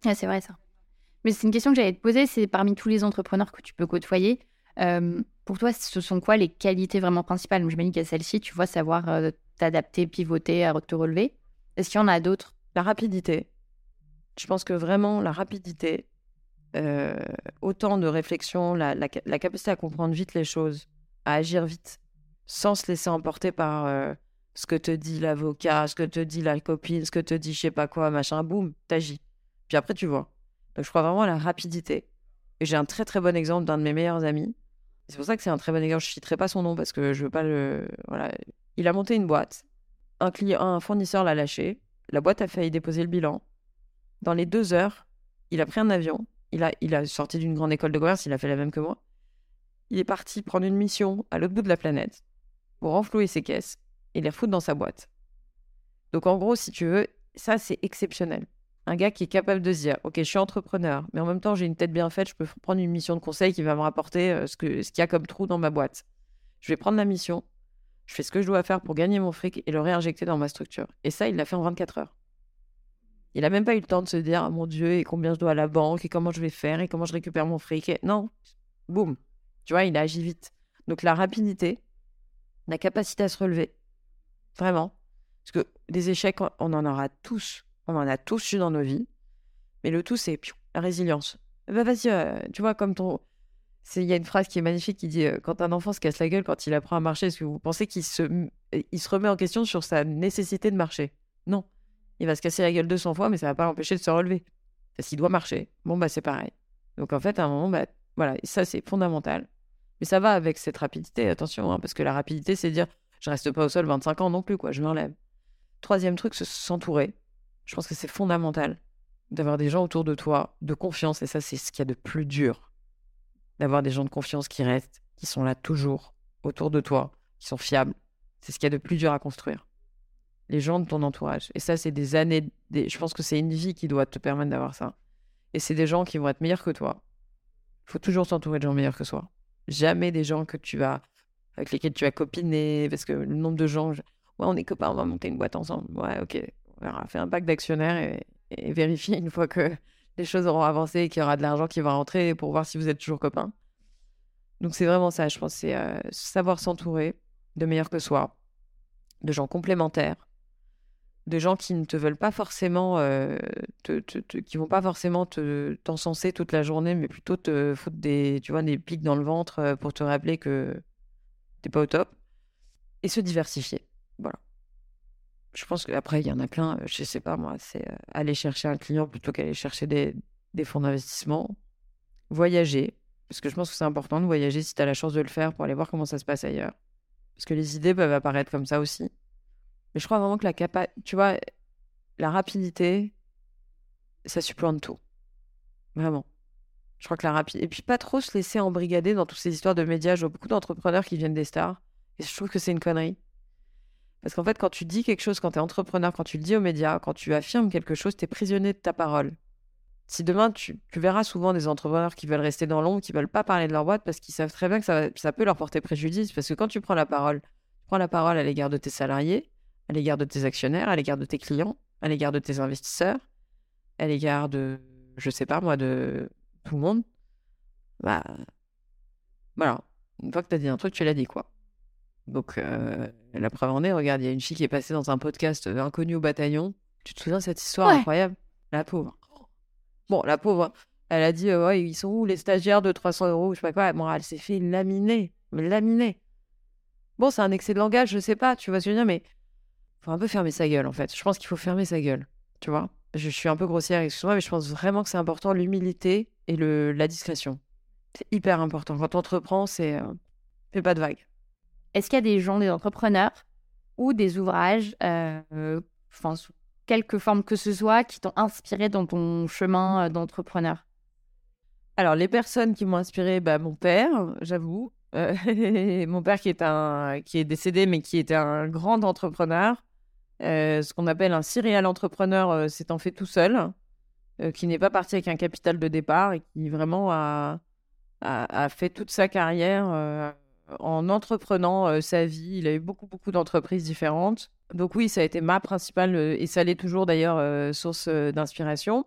Ah, c'est vrai ça. Mais c'est une question que j'allais te poser, c'est parmi tous les entrepreneurs que tu peux côtoyer, euh, pour toi, ce sont quoi les qualités vraiment principales? J'imagine qu'il y a celle-ci, tu vois, savoir euh, t'adapter, pivoter, à te relever. Est-ce qu'il y en a d'autres? La rapidité. Je pense que vraiment, la rapidité, euh, autant de réflexion, la, la ca- la capacité à comprendre vite les choses, à agir vite, sans se laisser emporter par euh, ce que te dit l'avocat, ce que te dit la copine, ce que te dit je sais pas quoi, machin, boum, t'agis. Puis après, tu vois. Donc, je crois vraiment à la rapidité. Et j'ai un très très bon exemple d'un de mes meilleurs amis. C'est pour ça que c'est un très bon exemple. Je ne citerai pas son nom parce que je veux pas le. Voilà. Il a monté une boîte. Un, client, un fournisseur l'a lâché. La boîte a failli déposer le bilan. Dans les deux heures, il a pris un avion. Il a, sorti d'une grande école de commerce. Il a fait la même que moi. Il est parti prendre une mission à l'autre bout de la planète pour renflouer ses caisses et les refoutre dans sa boîte. Donc en gros, si tu veux, ça c'est exceptionnel. Un gars qui est capable de se dire, ok, je suis entrepreneur, mais en même temps j'ai une tête bien faite, je peux prendre une mission de conseil qui va me rapporter euh, ce qu'il y a comme trou dans ma boîte. Je vais prendre la mission, je fais ce que je dois faire pour gagner mon fric et le réinjecter dans ma structure. Et ça, il l'a fait en 24 heures. Il a même pas eu le temps de se dire, ah, mon Dieu, et combien je dois à la banque, et comment je vais faire, et comment je récupère mon fric. Non, boum. Tu vois, il a agi vite. Donc la rapidité, la capacité à se relever, vraiment. Parce que des échecs, on en aura tous. On en a tous eu dans nos vies. Mais le tout, c'est la résilience. Bah vas-y, euh, tu vois, comme ton... Il y a une phrase qui est magnifique qui dit euh, Quand un enfant se casse la gueule quand il apprend à marcher, est-ce que vous pensez qu'il se... il se remet en question sur sa nécessité de marcher? Non. Il va se casser la gueule 200 fois, mais ça va pas l'empêcher de se relever. Parce qu'il doit marcher. Bon, bah c'est pareil. Donc en fait, à un moment, bah, voilà, ça c'est fondamental. Mais ça va avec cette rapidité, attention, hein, parce que la rapidité, c'est dire je reste pas au sol 25 ans non plus, quoi, je me relève. Troisième truc, c'est s'entourer. Je pense que c'est fondamental d'avoir des gens autour de toi de confiance, et ça, c'est ce qu'il y a de plus dur. D'avoir des gens de confiance qui restent, qui sont là toujours autour de toi, qui sont fiables. C'est ce qu'il y a de plus dur à construire. Les gens de ton entourage. Et ça, c'est des années. Des... Je pense que c'est une vie qui doit te permettre d'avoir ça. Et c'est des gens qui vont être meilleurs que toi. Il faut toujours s'entourer de gens meilleurs que soi. Jamais des gens que tu vas avec lesquels tu vas copiner, parce que le nombre de gens, ouais, on est copains, on va monter une boîte ensemble. Ouais, ok, on verra. Fais un pack d'actionnaires et, et vérifie une fois que les choses auront avancé et qu'il y aura de l'argent qui va rentrer pour voir si vous êtes toujours copains. Donc c'est vraiment ça, je pense, c'est euh, savoir s'entourer de meilleurs que soi, de gens complémentaires, de gens qui ne te veulent pas forcément, euh, te, qui vont pas forcément te t'encenser toute la journée, mais plutôt te foutre des, tu vois, des pics dans le ventre euh, pour te rappeler que t'es pas au top. Et se diversifier. Voilà. Je pense qu'après, il y en a plein, euh, je sais pas moi, c'est euh, aller chercher un client plutôt qu'aller chercher des, des fonds d'investissement. Voyager, parce que je pense que c'est important de voyager si tu as la chance de le faire pour aller voir comment ça se passe ailleurs. Parce que les idées peuvent apparaître comme ça aussi. Mais je crois vraiment que la capa... tu vois, la rapidité, ça supplante tout. Vraiment. Je crois que la rapidité. Et puis pas trop se laisser embrigader dans toutes ces histoires de médias. Je vois beaucoup d'entrepreneurs qui viennent des stars. Et je trouve que c'est une connerie. Parce qu'en fait, quand tu dis quelque chose, quand tu es entrepreneur, quand tu le dis aux médias, quand tu affirmes quelque chose, tu es prisonnier de ta parole. Si demain, tu, verras souvent des entrepreneurs qui veulent rester dans l'ombre, qui veulent pas parler de leur boîte parce qu'ils savent très bien que ça, ça peut leur porter préjudice. Parce que quand tu prends la parole, tu prends la parole à l'égard de tes salariés, à l'égard de tes actionnaires, à l'égard de tes clients, à l'égard de tes investisseurs, à l'égard de, je sais pas moi, de tout le monde, bah, voilà. Une fois que tu as dit un truc, tu l'as dit, quoi. Donc, euh, la preuve en est, regarde, il y a une fille qui est passée dans un podcast inconnu au bataillon. Tu te souviens de cette histoire Ouais. incroyable? La pauvre. Bon, la pauvre, hein. elle a dit, euh, ouais, ils sont où les stagiaires de 300 euros, je sais pas quoi. Bon, elle s'est fait laminer, laminer. Bon, c'est un excès de langage, je sais pas, tu vois ce que je veux dire, mais faut un peu fermer sa gueule, en fait. Je pense qu'il faut fermer sa gueule, tu vois. Je suis un peu grossière, excuse-moi, mais je pense vraiment que c'est important l'humilité et le, la discrétion. C'est hyper important. Quand on entreprend, c'est. euh, fais pas de vagues. Est-ce qu'il y a des gens, des entrepreneurs ou des ouvrages, euh, euh, enfin, sous quelque forme que ce soit, qui t'ont inspiré dans ton chemin euh, d'entrepreneur? Alors, les personnes qui m'ont inspiré, bah, mon père, j'avoue. Euh, mon père qui est, un, qui est décédé, mais qui était un grand entrepreneur. Euh, ce qu'on appelle un serial entrepreneur, euh, s'étant fait tout seul, euh, qui n'est pas parti avec un capital de départ et qui vraiment a, a, a fait toute sa carrière euh, en entreprenant sa vie. Il a eu beaucoup, beaucoup d'entreprises différentes. Donc oui, ça a été ma principale, et ça l'est toujours d'ailleurs, source d'inspiration.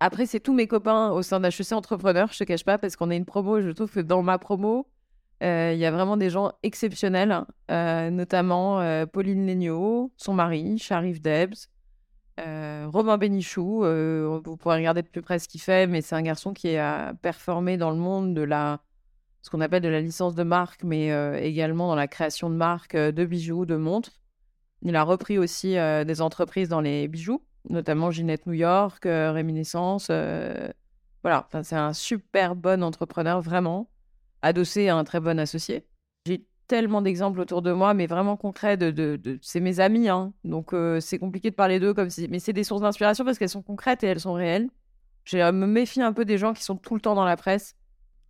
Après, c'est tous mes copains au sein d'HEC Entrepreneur, je te cache pas, parce qu'on est une promo, je trouve que dans ma promo, il y a vraiment des gens exceptionnels, euh, notamment euh, Pauline Legnaud, son mari, Sharif Debs, euh, Romain Bénichou. euh, vous pourrez regarder de plus près ce qu'il fait, mais c'est un garçon qui a performé dans le monde de la, ce qu'on appelle de la licence de marque, mais euh, également dans la création de marques euh, de bijoux, de montres. Il a repris aussi euh, des entreprises dans les bijoux, notamment Ginette New York, euh, Réminiscence. euh, voilà, Enfin, c'est un super bon entrepreneur, vraiment, adossé à un très bon associé. J'ai tellement d'exemples autour de moi, mais vraiment concrets. De, de, C'est mes amis, hein. donc euh, c'est compliqué de parler d'eux comme si. Mais c'est des sources d'inspiration parce qu'elles sont concrètes et elles sont réelles. Je me méfie un peu des gens qui sont tout le temps dans la presse.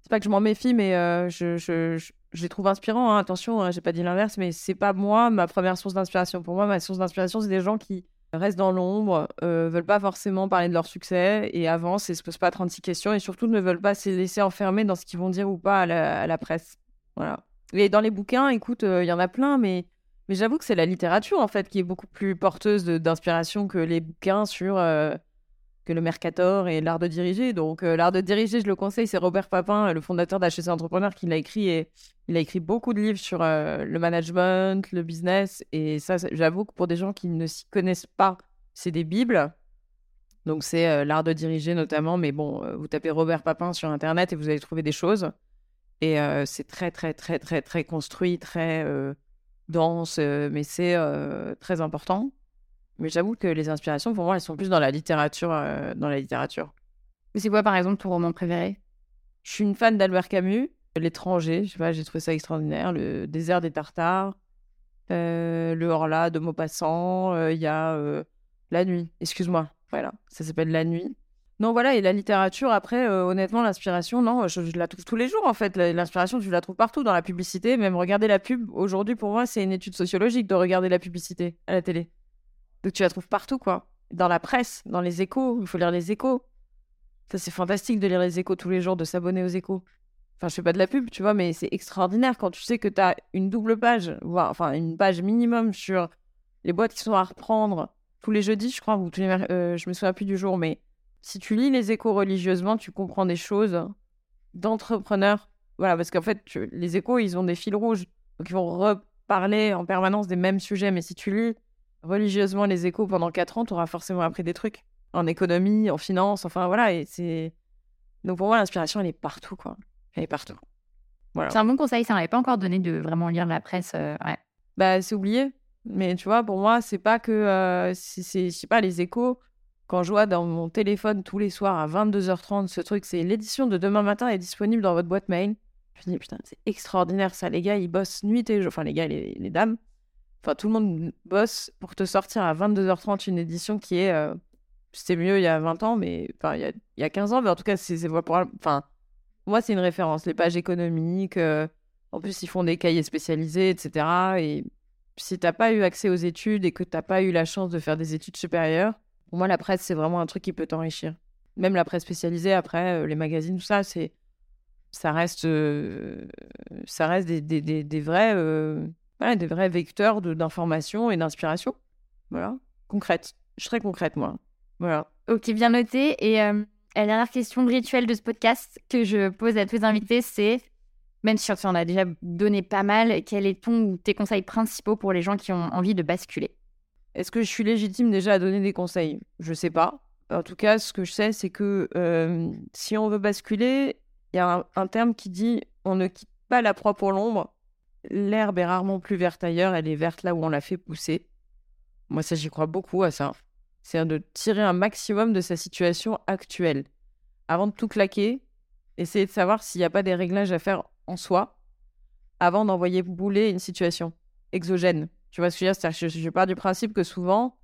C'est pas que je m'en méfie, mais euh, je, je, je, je les trouve inspirants. hein. Attention, hein, j'ai pas dit l'inverse, mais c'est pas moi ma première source d'inspiration. Pour moi, ma source d'inspiration, c'est des gens qui restent dans l'ombre, euh, veulent pas forcément parler de leur succès et avancent et se posent pas 36 questions et surtout ne veulent pas se laisser enfermer dans ce qu'ils vont dire ou pas à la, presse. Voilà. Et dans les bouquins, écoute, euh, il y en a plein, mais, j'avoue que c'est la littérature en fait qui est beaucoup plus porteuse d'inspiration que les bouquins sur euh, que le Mercator et l'art de diriger. Donc euh, l'art de diriger, je le conseille, c'est Robert Papin, le fondateur d'HEC Entrepreneur, qui l'a écrit et il a écrit beaucoup de livres sur euh, le management, le business. Et ça, j'avoue que pour des gens qui ne s'y connaissent pas, c'est des bibles. Donc c'est euh, l'art de diriger notamment. Mais bon, euh, vous tapez Robert Papin sur Internet et vous allez trouver des choses. Et euh, c'est très, très, très, très, très construit, très euh, dense, euh, mais c'est euh, très important. Mais j'avoue que les inspirations, pour moi, elles sont plus dans la littérature. euh, dans la littérature. Mais c'est quoi, par exemple, ton roman préféré? Je suis une fan d'Albert Camus, L'étranger, je sais pas, j'ai trouvé ça extraordinaire. Le désert des Tartares, euh, le Horla de Maupassant, euh, il y a La Nuit, excuse-moi, voilà, ça s'appelle La Nuit. Non, voilà, et la littérature, après, honnêtement, l'inspiration, non, je, je la trouve tous les jours, en fait. L'inspiration, tu la trouves partout, dans la publicité, même regarder la pub. Aujourd'hui, pour moi, c'est une étude sociologique de regarder la publicité à la télé. Donc, tu la trouves partout, quoi. Dans la presse, dans les échos, il faut lire les échos. Ça, c'est fantastique de lire les échos tous les jours, de s'abonner aux échos. Enfin, je fais pas de la pub, tu vois, mais c'est extraordinaire quand tu sais que tu as une double page, voire enfin une page minimum sur les boîtes qui sont à reprendre tous les jeudis, je crois, ou tous les euh, je me souviens plus du jour, mais si tu lis les échos religieusement, tu comprends des choses d'entrepreneurs. Voilà, parce qu'en fait, les échos, ils ont des fils rouges, donc ils vont reparler en permanence des mêmes sujets, mais si tu lis religieusement les échos pendant 4 ans, tu auras forcément appris des trucs. En économie, en finance, enfin voilà. Et c'est... Donc pour moi, l'inspiration, elle est partout, quoi. Elle est partout. Voilà. C'est un bon conseil, ça m'avait pas encore donné de vraiment lire la presse. euh, ouais. Bah, c'est oublié. Mais tu vois, pour moi, c'est pas que. euh, c'est, c'est- je sais pas, les échos. Quand je vois dans mon téléphone tous les soirs à 22h30, ce truc, c'est l'édition de demain matin est disponible dans votre boîte mail. Je me dis, putain, c'est extraordinaire ça. Les gars, ils bossent nuit et jour. Enfin, les gars, les, les dames. Enfin, tout le monde bosse pour te sortir à 22h30 une édition qui est. euh, c'était mieux il y a 20 ans, mais. Enfin, il y a, il y a 15 ans, mais en tout cas, c'est, pour. Enfin, moi, c'est une référence. Les pages économiques. euh, en plus, ils font des cahiers spécialisés, etc. Et si t'as pas eu accès aux études et que t'as pas eu la chance de faire des études supérieures, pour moi, la presse, c'est vraiment un truc qui peut t'enrichir. Même la presse spécialisée, après, euh, les magazines, tout ça, c'est ça reste, ça reste des, vrais, des vrais vecteurs d'information et d'inspiration. Voilà, concrète. Je suis très concrète, moi. Voilà. Ok, bien noté. Et euh, la dernière question rituelle de ce podcast que je pose à tous les invités, c'est, même si on en a déjà donné pas mal, quel est ton ou tes conseils principaux pour les gens qui ont envie de basculer? Est-ce que je suis légitime déjà à donner des conseils? Je sais pas. En tout cas, ce que je sais, c'est que euh, si on veut basculer, il y a un, un terme qui dit on ne quitte pas la proie pour l'ombre. L'herbe est rarement plus verte ailleurs, elle est verte là où on l'a fait pousser. Moi, ça, j'y crois beaucoup à ça. C'est de tirer un maximum de sa situation actuelle. Avant de tout claquer, essayer de savoir s'il n'y a pas des réglages à faire en soi avant d'envoyer bouler une situation exogène. Tu vois ce que je veux dire? Je pars du principe que souvent,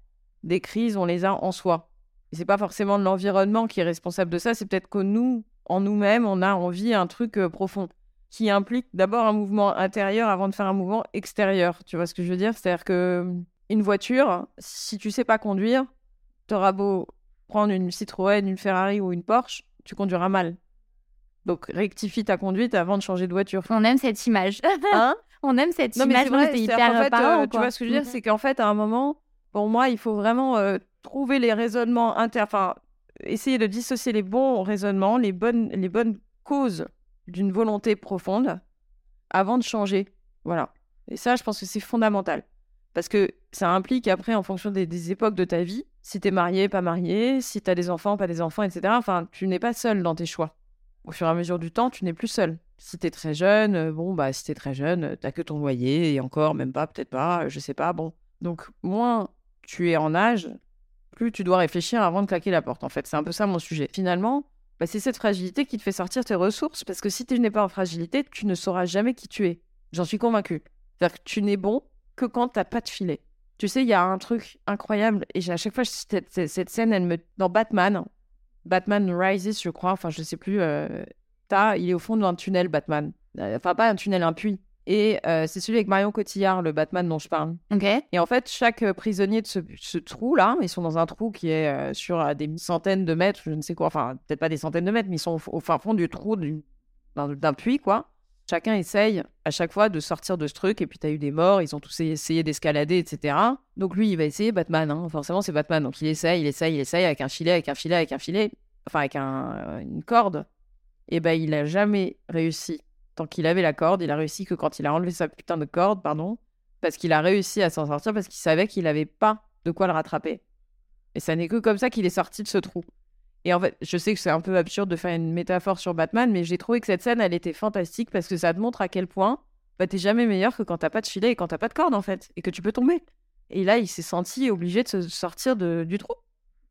des crises, on les a en soi. Et c'est pas forcément l'environnement qui est responsable de ça, c'est peut-être que nous, en nous-mêmes, on a envie un truc euh, profond qui implique d'abord un mouvement intérieur avant de faire un mouvement extérieur. Tu vois ce que je veux dire? C'est-à-dire que euh, une voiture, si tu sais pas conduire, t'auras beau prendre une Citroën, une Ferrari ou une Porsche, tu conduiras mal. Donc rectifie ta conduite avant de changer de voiture. On aime cette image. Hein? On aime cette non, mais image. que c'est hyper qu'en fait, euh, tu vois ce que je veux dire, Mhm. c'est qu'en fait, à un moment, pour moi, il faut vraiment euh, trouver les raisonnements inter... Enfin, essayer de dissocier les bons raisonnements, les bonnes, les bonnes causes d'une volonté profonde avant de changer. Voilà. Et ça, je pense que c'est fondamental. Parce que ça implique après, en fonction des, époques de ta vie, si t'es marié, pas marié, si t'as des enfants, pas des enfants, etc. Enfin, tu n'es pas seul dans tes choix. Au fur et à mesure du temps, tu n'es plus seul. Si t'es très jeune, euh, bon, bah, si t'es très jeune, euh, t'as que ton loyer, et encore, même pas, peut-être pas, euh, je sais pas, bon. Donc, moins tu es en âge, plus tu dois réfléchir avant de claquer la porte, en fait. C'est un peu ça mon sujet. Finalement, bah, c'est cette fragilité qui te fait sortir tes ressources, parce que si tu n'es pas en fragilité, tu ne sauras jamais qui tu es. J'en suis convaincue. C'est-à-dire que tu n'es bon que quand t'as pas de filet. Tu sais, il y a un truc incroyable, et à chaque fois, cette, scène, elle me... Dans Batman, Batman Rises, je crois, enfin, je sais plus, euh, il est au fond d'un tunnel, Batman. Euh, Enfin, pas un tunnel, un puits. Et euh, c'est celui avec Marion Cotillard, le Batman dont je parle. Ok. Et en fait, chaque euh, prisonnier de ce, ce trou-là, ils sont dans un trou qui est euh, sur des centaines de mètres, je ne sais quoi, enfin, peut-être pas des centaines de mètres, mais ils sont au, au fin fond du trou du- d'un puits, quoi. Chacun essaye à chaque fois de sortir de ce truc, et puis t'as eu des morts, ils ont tous essayé d'escalader, etc. Donc lui, il va essayer Batman, hein. forcément, c'est Batman. Donc il essaye, il essaye, il essaye avec un filet, avec un filet, avec un filet, enfin, avec un, une corde. Et ben, il a jamais réussi. Tant qu'il avait la corde, il a réussi que quand il a enlevé sa putain de corde, pardon, parce qu'il a réussi à s'en sortir parce qu'il savait qu'il n'avait pas de quoi le rattraper. Et ça n'est que comme ça qu'il est sorti de ce trou. Et en fait, je sais que c'est un peu absurde de faire une métaphore sur Batman, mais j'ai trouvé que cette scène, elle était fantastique parce que ça te montre à quel point bah, t'es jamais meilleur que quand t'as pas de filet et quand t'as pas de corde, en fait, et que tu peux tomber. Et là, il s'est senti obligé de se sortir du trou.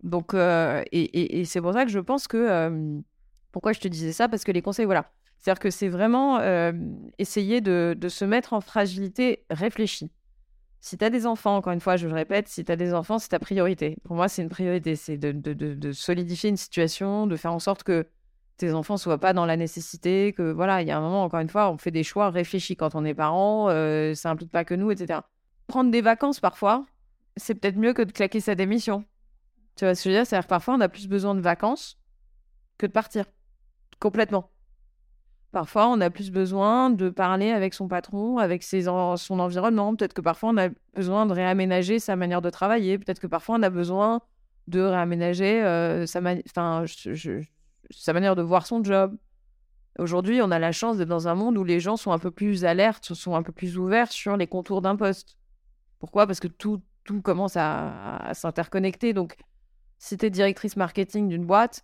Donc, euh, et, et- et c'est pour ça que je pense que. euh, pourquoi je te disais ça? Parce que les conseils, voilà. C'est-à-dire que c'est vraiment euh, essayer de, se mettre en fragilité réfléchie. Si tu as des enfants, encore une fois, je le répète, si tu as des enfants, c'est ta priorité. Pour moi, c'est une priorité. C'est de, solidifier une situation, de faire en sorte que tes enfants soient pas dans la nécessité, que voilà, il y a un moment, encore une fois, on fait des choix réfléchis quand on est parent, euh, ça implique pas que nous, etc. Prendre des vacances parfois, c'est peut-être mieux que de claquer sa démission. Tu vois ce que je veux dire? C'est-à-dire parfois, on a plus besoin de vacances que de partir. Complètement. Parfois, on a plus besoin de parler avec son patron, avec son environnement. Peut-être que parfois, on a besoin de réaménager sa manière de travailler. Peut-être que parfois, on a besoin de réaménager euh, sa, manière de voir son job. Aujourd'hui, on a la chance d'être dans un monde où les gens sont un peu plus alertes, sont un peu plus ouverts sur les contours d'un poste. Pourquoi? Parce que tout, tout commence à, à s'interconnecter. Donc, si tu es directrice marketing d'une boîte,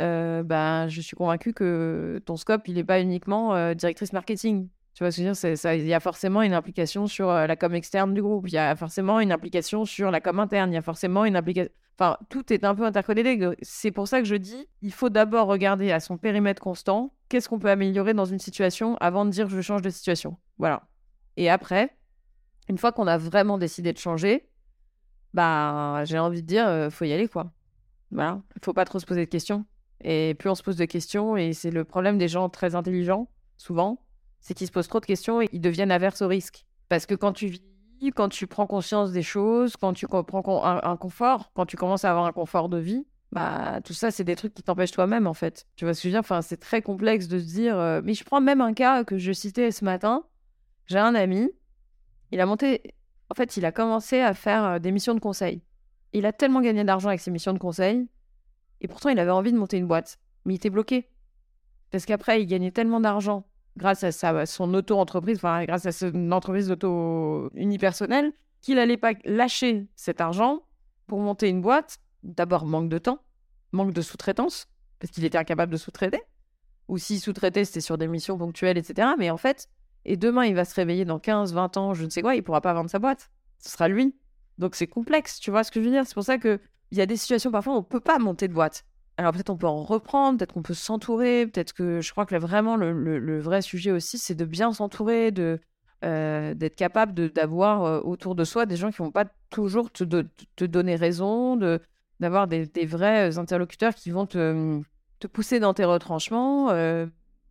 euh, ben, je suis convaincue que ton scope, il n'est pas uniquement euh, directrice marketing. Tu vois ce dire? Il y a forcément une implication sur euh, la com externe du groupe, il y a forcément une implication sur la com interne, il y a forcément une implication... Enfin, tout est un peu interconnecté. C'est pour ça que je dis, il faut d'abord regarder à son périmètre constant, qu'est-ce qu'on peut améliorer dans une situation avant de dire je change de situation. Voilà. Et après, une fois qu'on a vraiment décidé de changer, bah, j'ai envie de dire, faut y aller, quoi. Voilà. Il faut pas trop se poser de questions. Et plus on se pose de questions, et c'est le problème des gens très intelligents, souvent, c'est qu'ils se posent trop de questions et ils deviennent averses au risque. Parce que quand tu vis, quand tu prends conscience des choses, quand tu prends un, confort, quand tu commences à avoir un confort de vie, bah tout ça, c'est des trucs qui t'empêchent toi-même, en fait. Tu vois ce je Enfin, c'est très complexe de se dire... euh, Mais je prends même un cas que je citais ce matin. J'ai un ami, il a monté... En fait, il a commencé à faire euh, des missions de conseil. Il a tellement gagné d'argent avec ses missions de conseil, et pourtant, il avait envie de monter une boîte. Mais il était bloqué. Parce qu'après, il gagnait tellement d'argent grâce à sa, son auto-entreprise, enfin, grâce à son entreprise d'auto unipersonnelle, qu'il n'allait pas lâcher cet argent pour monter une boîte. D'abord, manque de temps, manque de sous-traitance, parce qu'il était incapable de sous-traiter. Ou s'il sous-traitait, c'était sur des missions ponctuelles, etc. Mais en fait, et demain, il va se réveiller dans 15, 20 ans, je ne sais quoi, il pourra pas vendre sa boîte. Ce sera lui. Donc c'est complexe, tu vois ce que je veux dire? C'est pour ça que il y a des situations parfois où on peut pas monter de boîte. Alors peut-être on peut en reprendre, peut-être qu'on peut s'entourer, peut-être que je crois que là, vraiment le, vrai sujet aussi, c'est de bien s'entourer, de euh, d'être capable d'avoir euh, autour de soi des gens qui vont pas toujours te, do- te donner raison, de d'avoir des, vrais euh, interlocuteurs qui vont te, te pousser dans tes retranchements,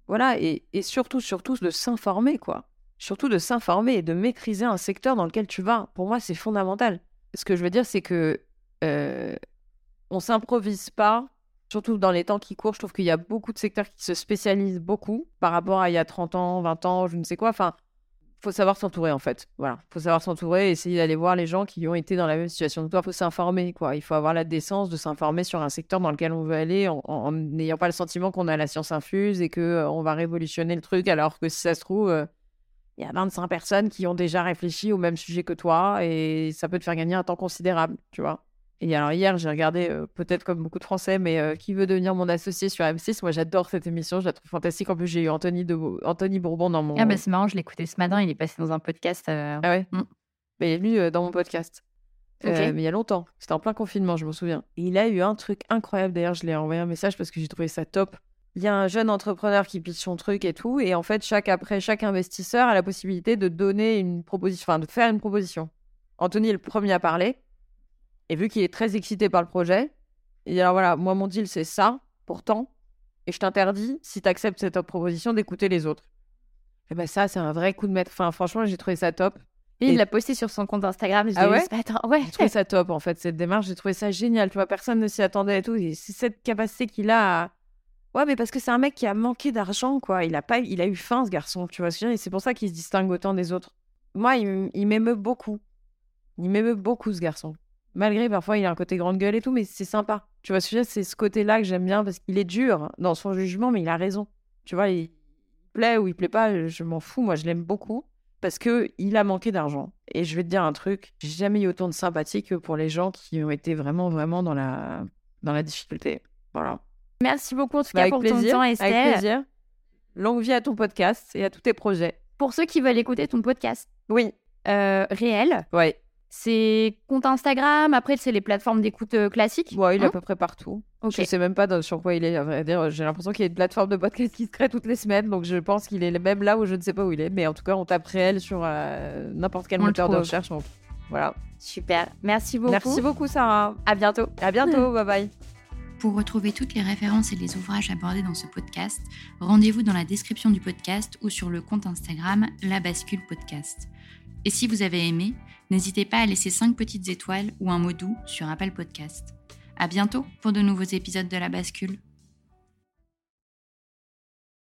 voilà, et, et surtout surtout de s'informer quoi, surtout de s'informer et de maîtriser un secteur dans lequel tu vas. Pour moi, c'est fondamental. Ce que je veux dire, c'est que euh, on s'improvise pas, surtout dans les temps qui courent. Je trouve qu'il y a beaucoup de secteurs qui se spécialisent beaucoup par rapport à il y a 30 ans, 20 ans, je ne sais quoi. Enfin, faut savoir s'entourer en fait. Voilà, faut savoir s'entourer, essayer d'aller voir les gens qui ont été dans la même situation que toi. Faut s'informer quoi. Il faut avoir la décence de s'informer sur un secteur dans lequel on veut aller en n'ayant pas le sentiment qu'on a la science infuse et que euh, on va révolutionner le truc alors que si ça se trouve euh, il y a 25 personnes qui ont déjà réfléchi au même sujet que toi et ça peut te faire gagner un temps considérable, tu vois. Et alors hier, j'ai regardé, euh, peut-être comme beaucoup de Français, mais euh, Qui veut devenir mon associé sur M6 Moi, j'adore cette émission, je la trouve fantastique. En plus, j'ai eu Anthony, de... Anthony Bourbon dans mon... Ah bah c'est marrant, je l'ai écouté ce matin, il est passé dans un podcast. euh, Ah ouais? Mm. Mais il est venu dans mon podcast. Euh, Ok. mais il y a longtemps. C'était en plein confinement, je me souviens. Et il a eu un truc incroyable. D'ailleurs, je lui ai envoyé un message parce que j'ai trouvé ça top. Il y a un jeune entrepreneur qui pitch son truc et tout. Et en fait, chaque, après, chaque investisseur a la possibilité de donner une proposition, enfin, de faire une proposition. Anthony est le premier à parler. Et vu qu'il est très excité par le projet, il dit alors voilà, moi, mon deal, c'est ça, pourtant. Et je t'interdis, si tu acceptes cette proposition, d'écouter les autres. Et ben ça, c'est un vrai coup de maître. Enfin, franchement, j'ai trouvé ça top. Et il l'a posté sur son compte Instagram. je Ah ouais ce matin. Ouais. J'ai trouvé ça top, en fait, cette démarche. J'ai trouvé ça génial. Tu vois, personne ne s'y attendait et tout. Et c'est cette capacité qu'il a à... Ouais, mais parce que c'est un mec qui a manqué d'argent, quoi. Il a, pas... il a eu faim, ce garçon, tu vois. ce que je veux dire? Et c'est pour ça qu'il se distingue autant des autres. Moi, il m'émeut beaucoup. Il m'émeut beaucoup, ce garçon. Malgré, parfois, il a un côté grande gueule et tout, mais c'est sympa. Tu vois, c'est ce côté-là que j'aime bien parce qu'il est dur dans son jugement, mais il a raison. Tu vois, il plaît ou il plaît pas, je m'en fous. Moi, je l'aime beaucoup parce que il a manqué d'argent. Et je vais te dire un truc, j'ai jamais eu autant de sympathie que pour les gens qui ont été vraiment, vraiment dans la, dans la difficulté. Voilà. Merci beaucoup en tout Bah, cas avec pour plaisir. ton temps, Avec Estelle. plaisir. Longue vie à ton podcast et à tous tes projets. Pour ceux qui veulent écouter ton podcast Oui. euh, réel, Ouais. C'est compte Instagram. Après, c'est les plateformes d'écoute euh, classiques. Ouais, il est à Hein peu près partout. Ok. Je sais même pas dans- sur quoi il est. À vrai dire, j'ai l'impression qu'il y a une plateforme de podcast qui se crée toutes les semaines, donc je pense qu'il est même là où je ne sais pas où il est. Mais en tout cas, on tape réel sur euh, n'importe quel On moteur de recherche. donc Voilà. Super. Merci beaucoup. Merci beaucoup, Sarah. À bientôt. À bientôt. bye bye. Pour retrouver toutes les références et les ouvrages abordés dans ce podcast, rendez-vous dans la description du podcast ou sur le compte Instagram La Bascule Podcast. Et si vous avez aimé, n'hésitez pas à laisser 5 petites étoiles ou un mot doux sur Apple Podcast. À bientôt pour de nouveaux épisodes de La Bascule.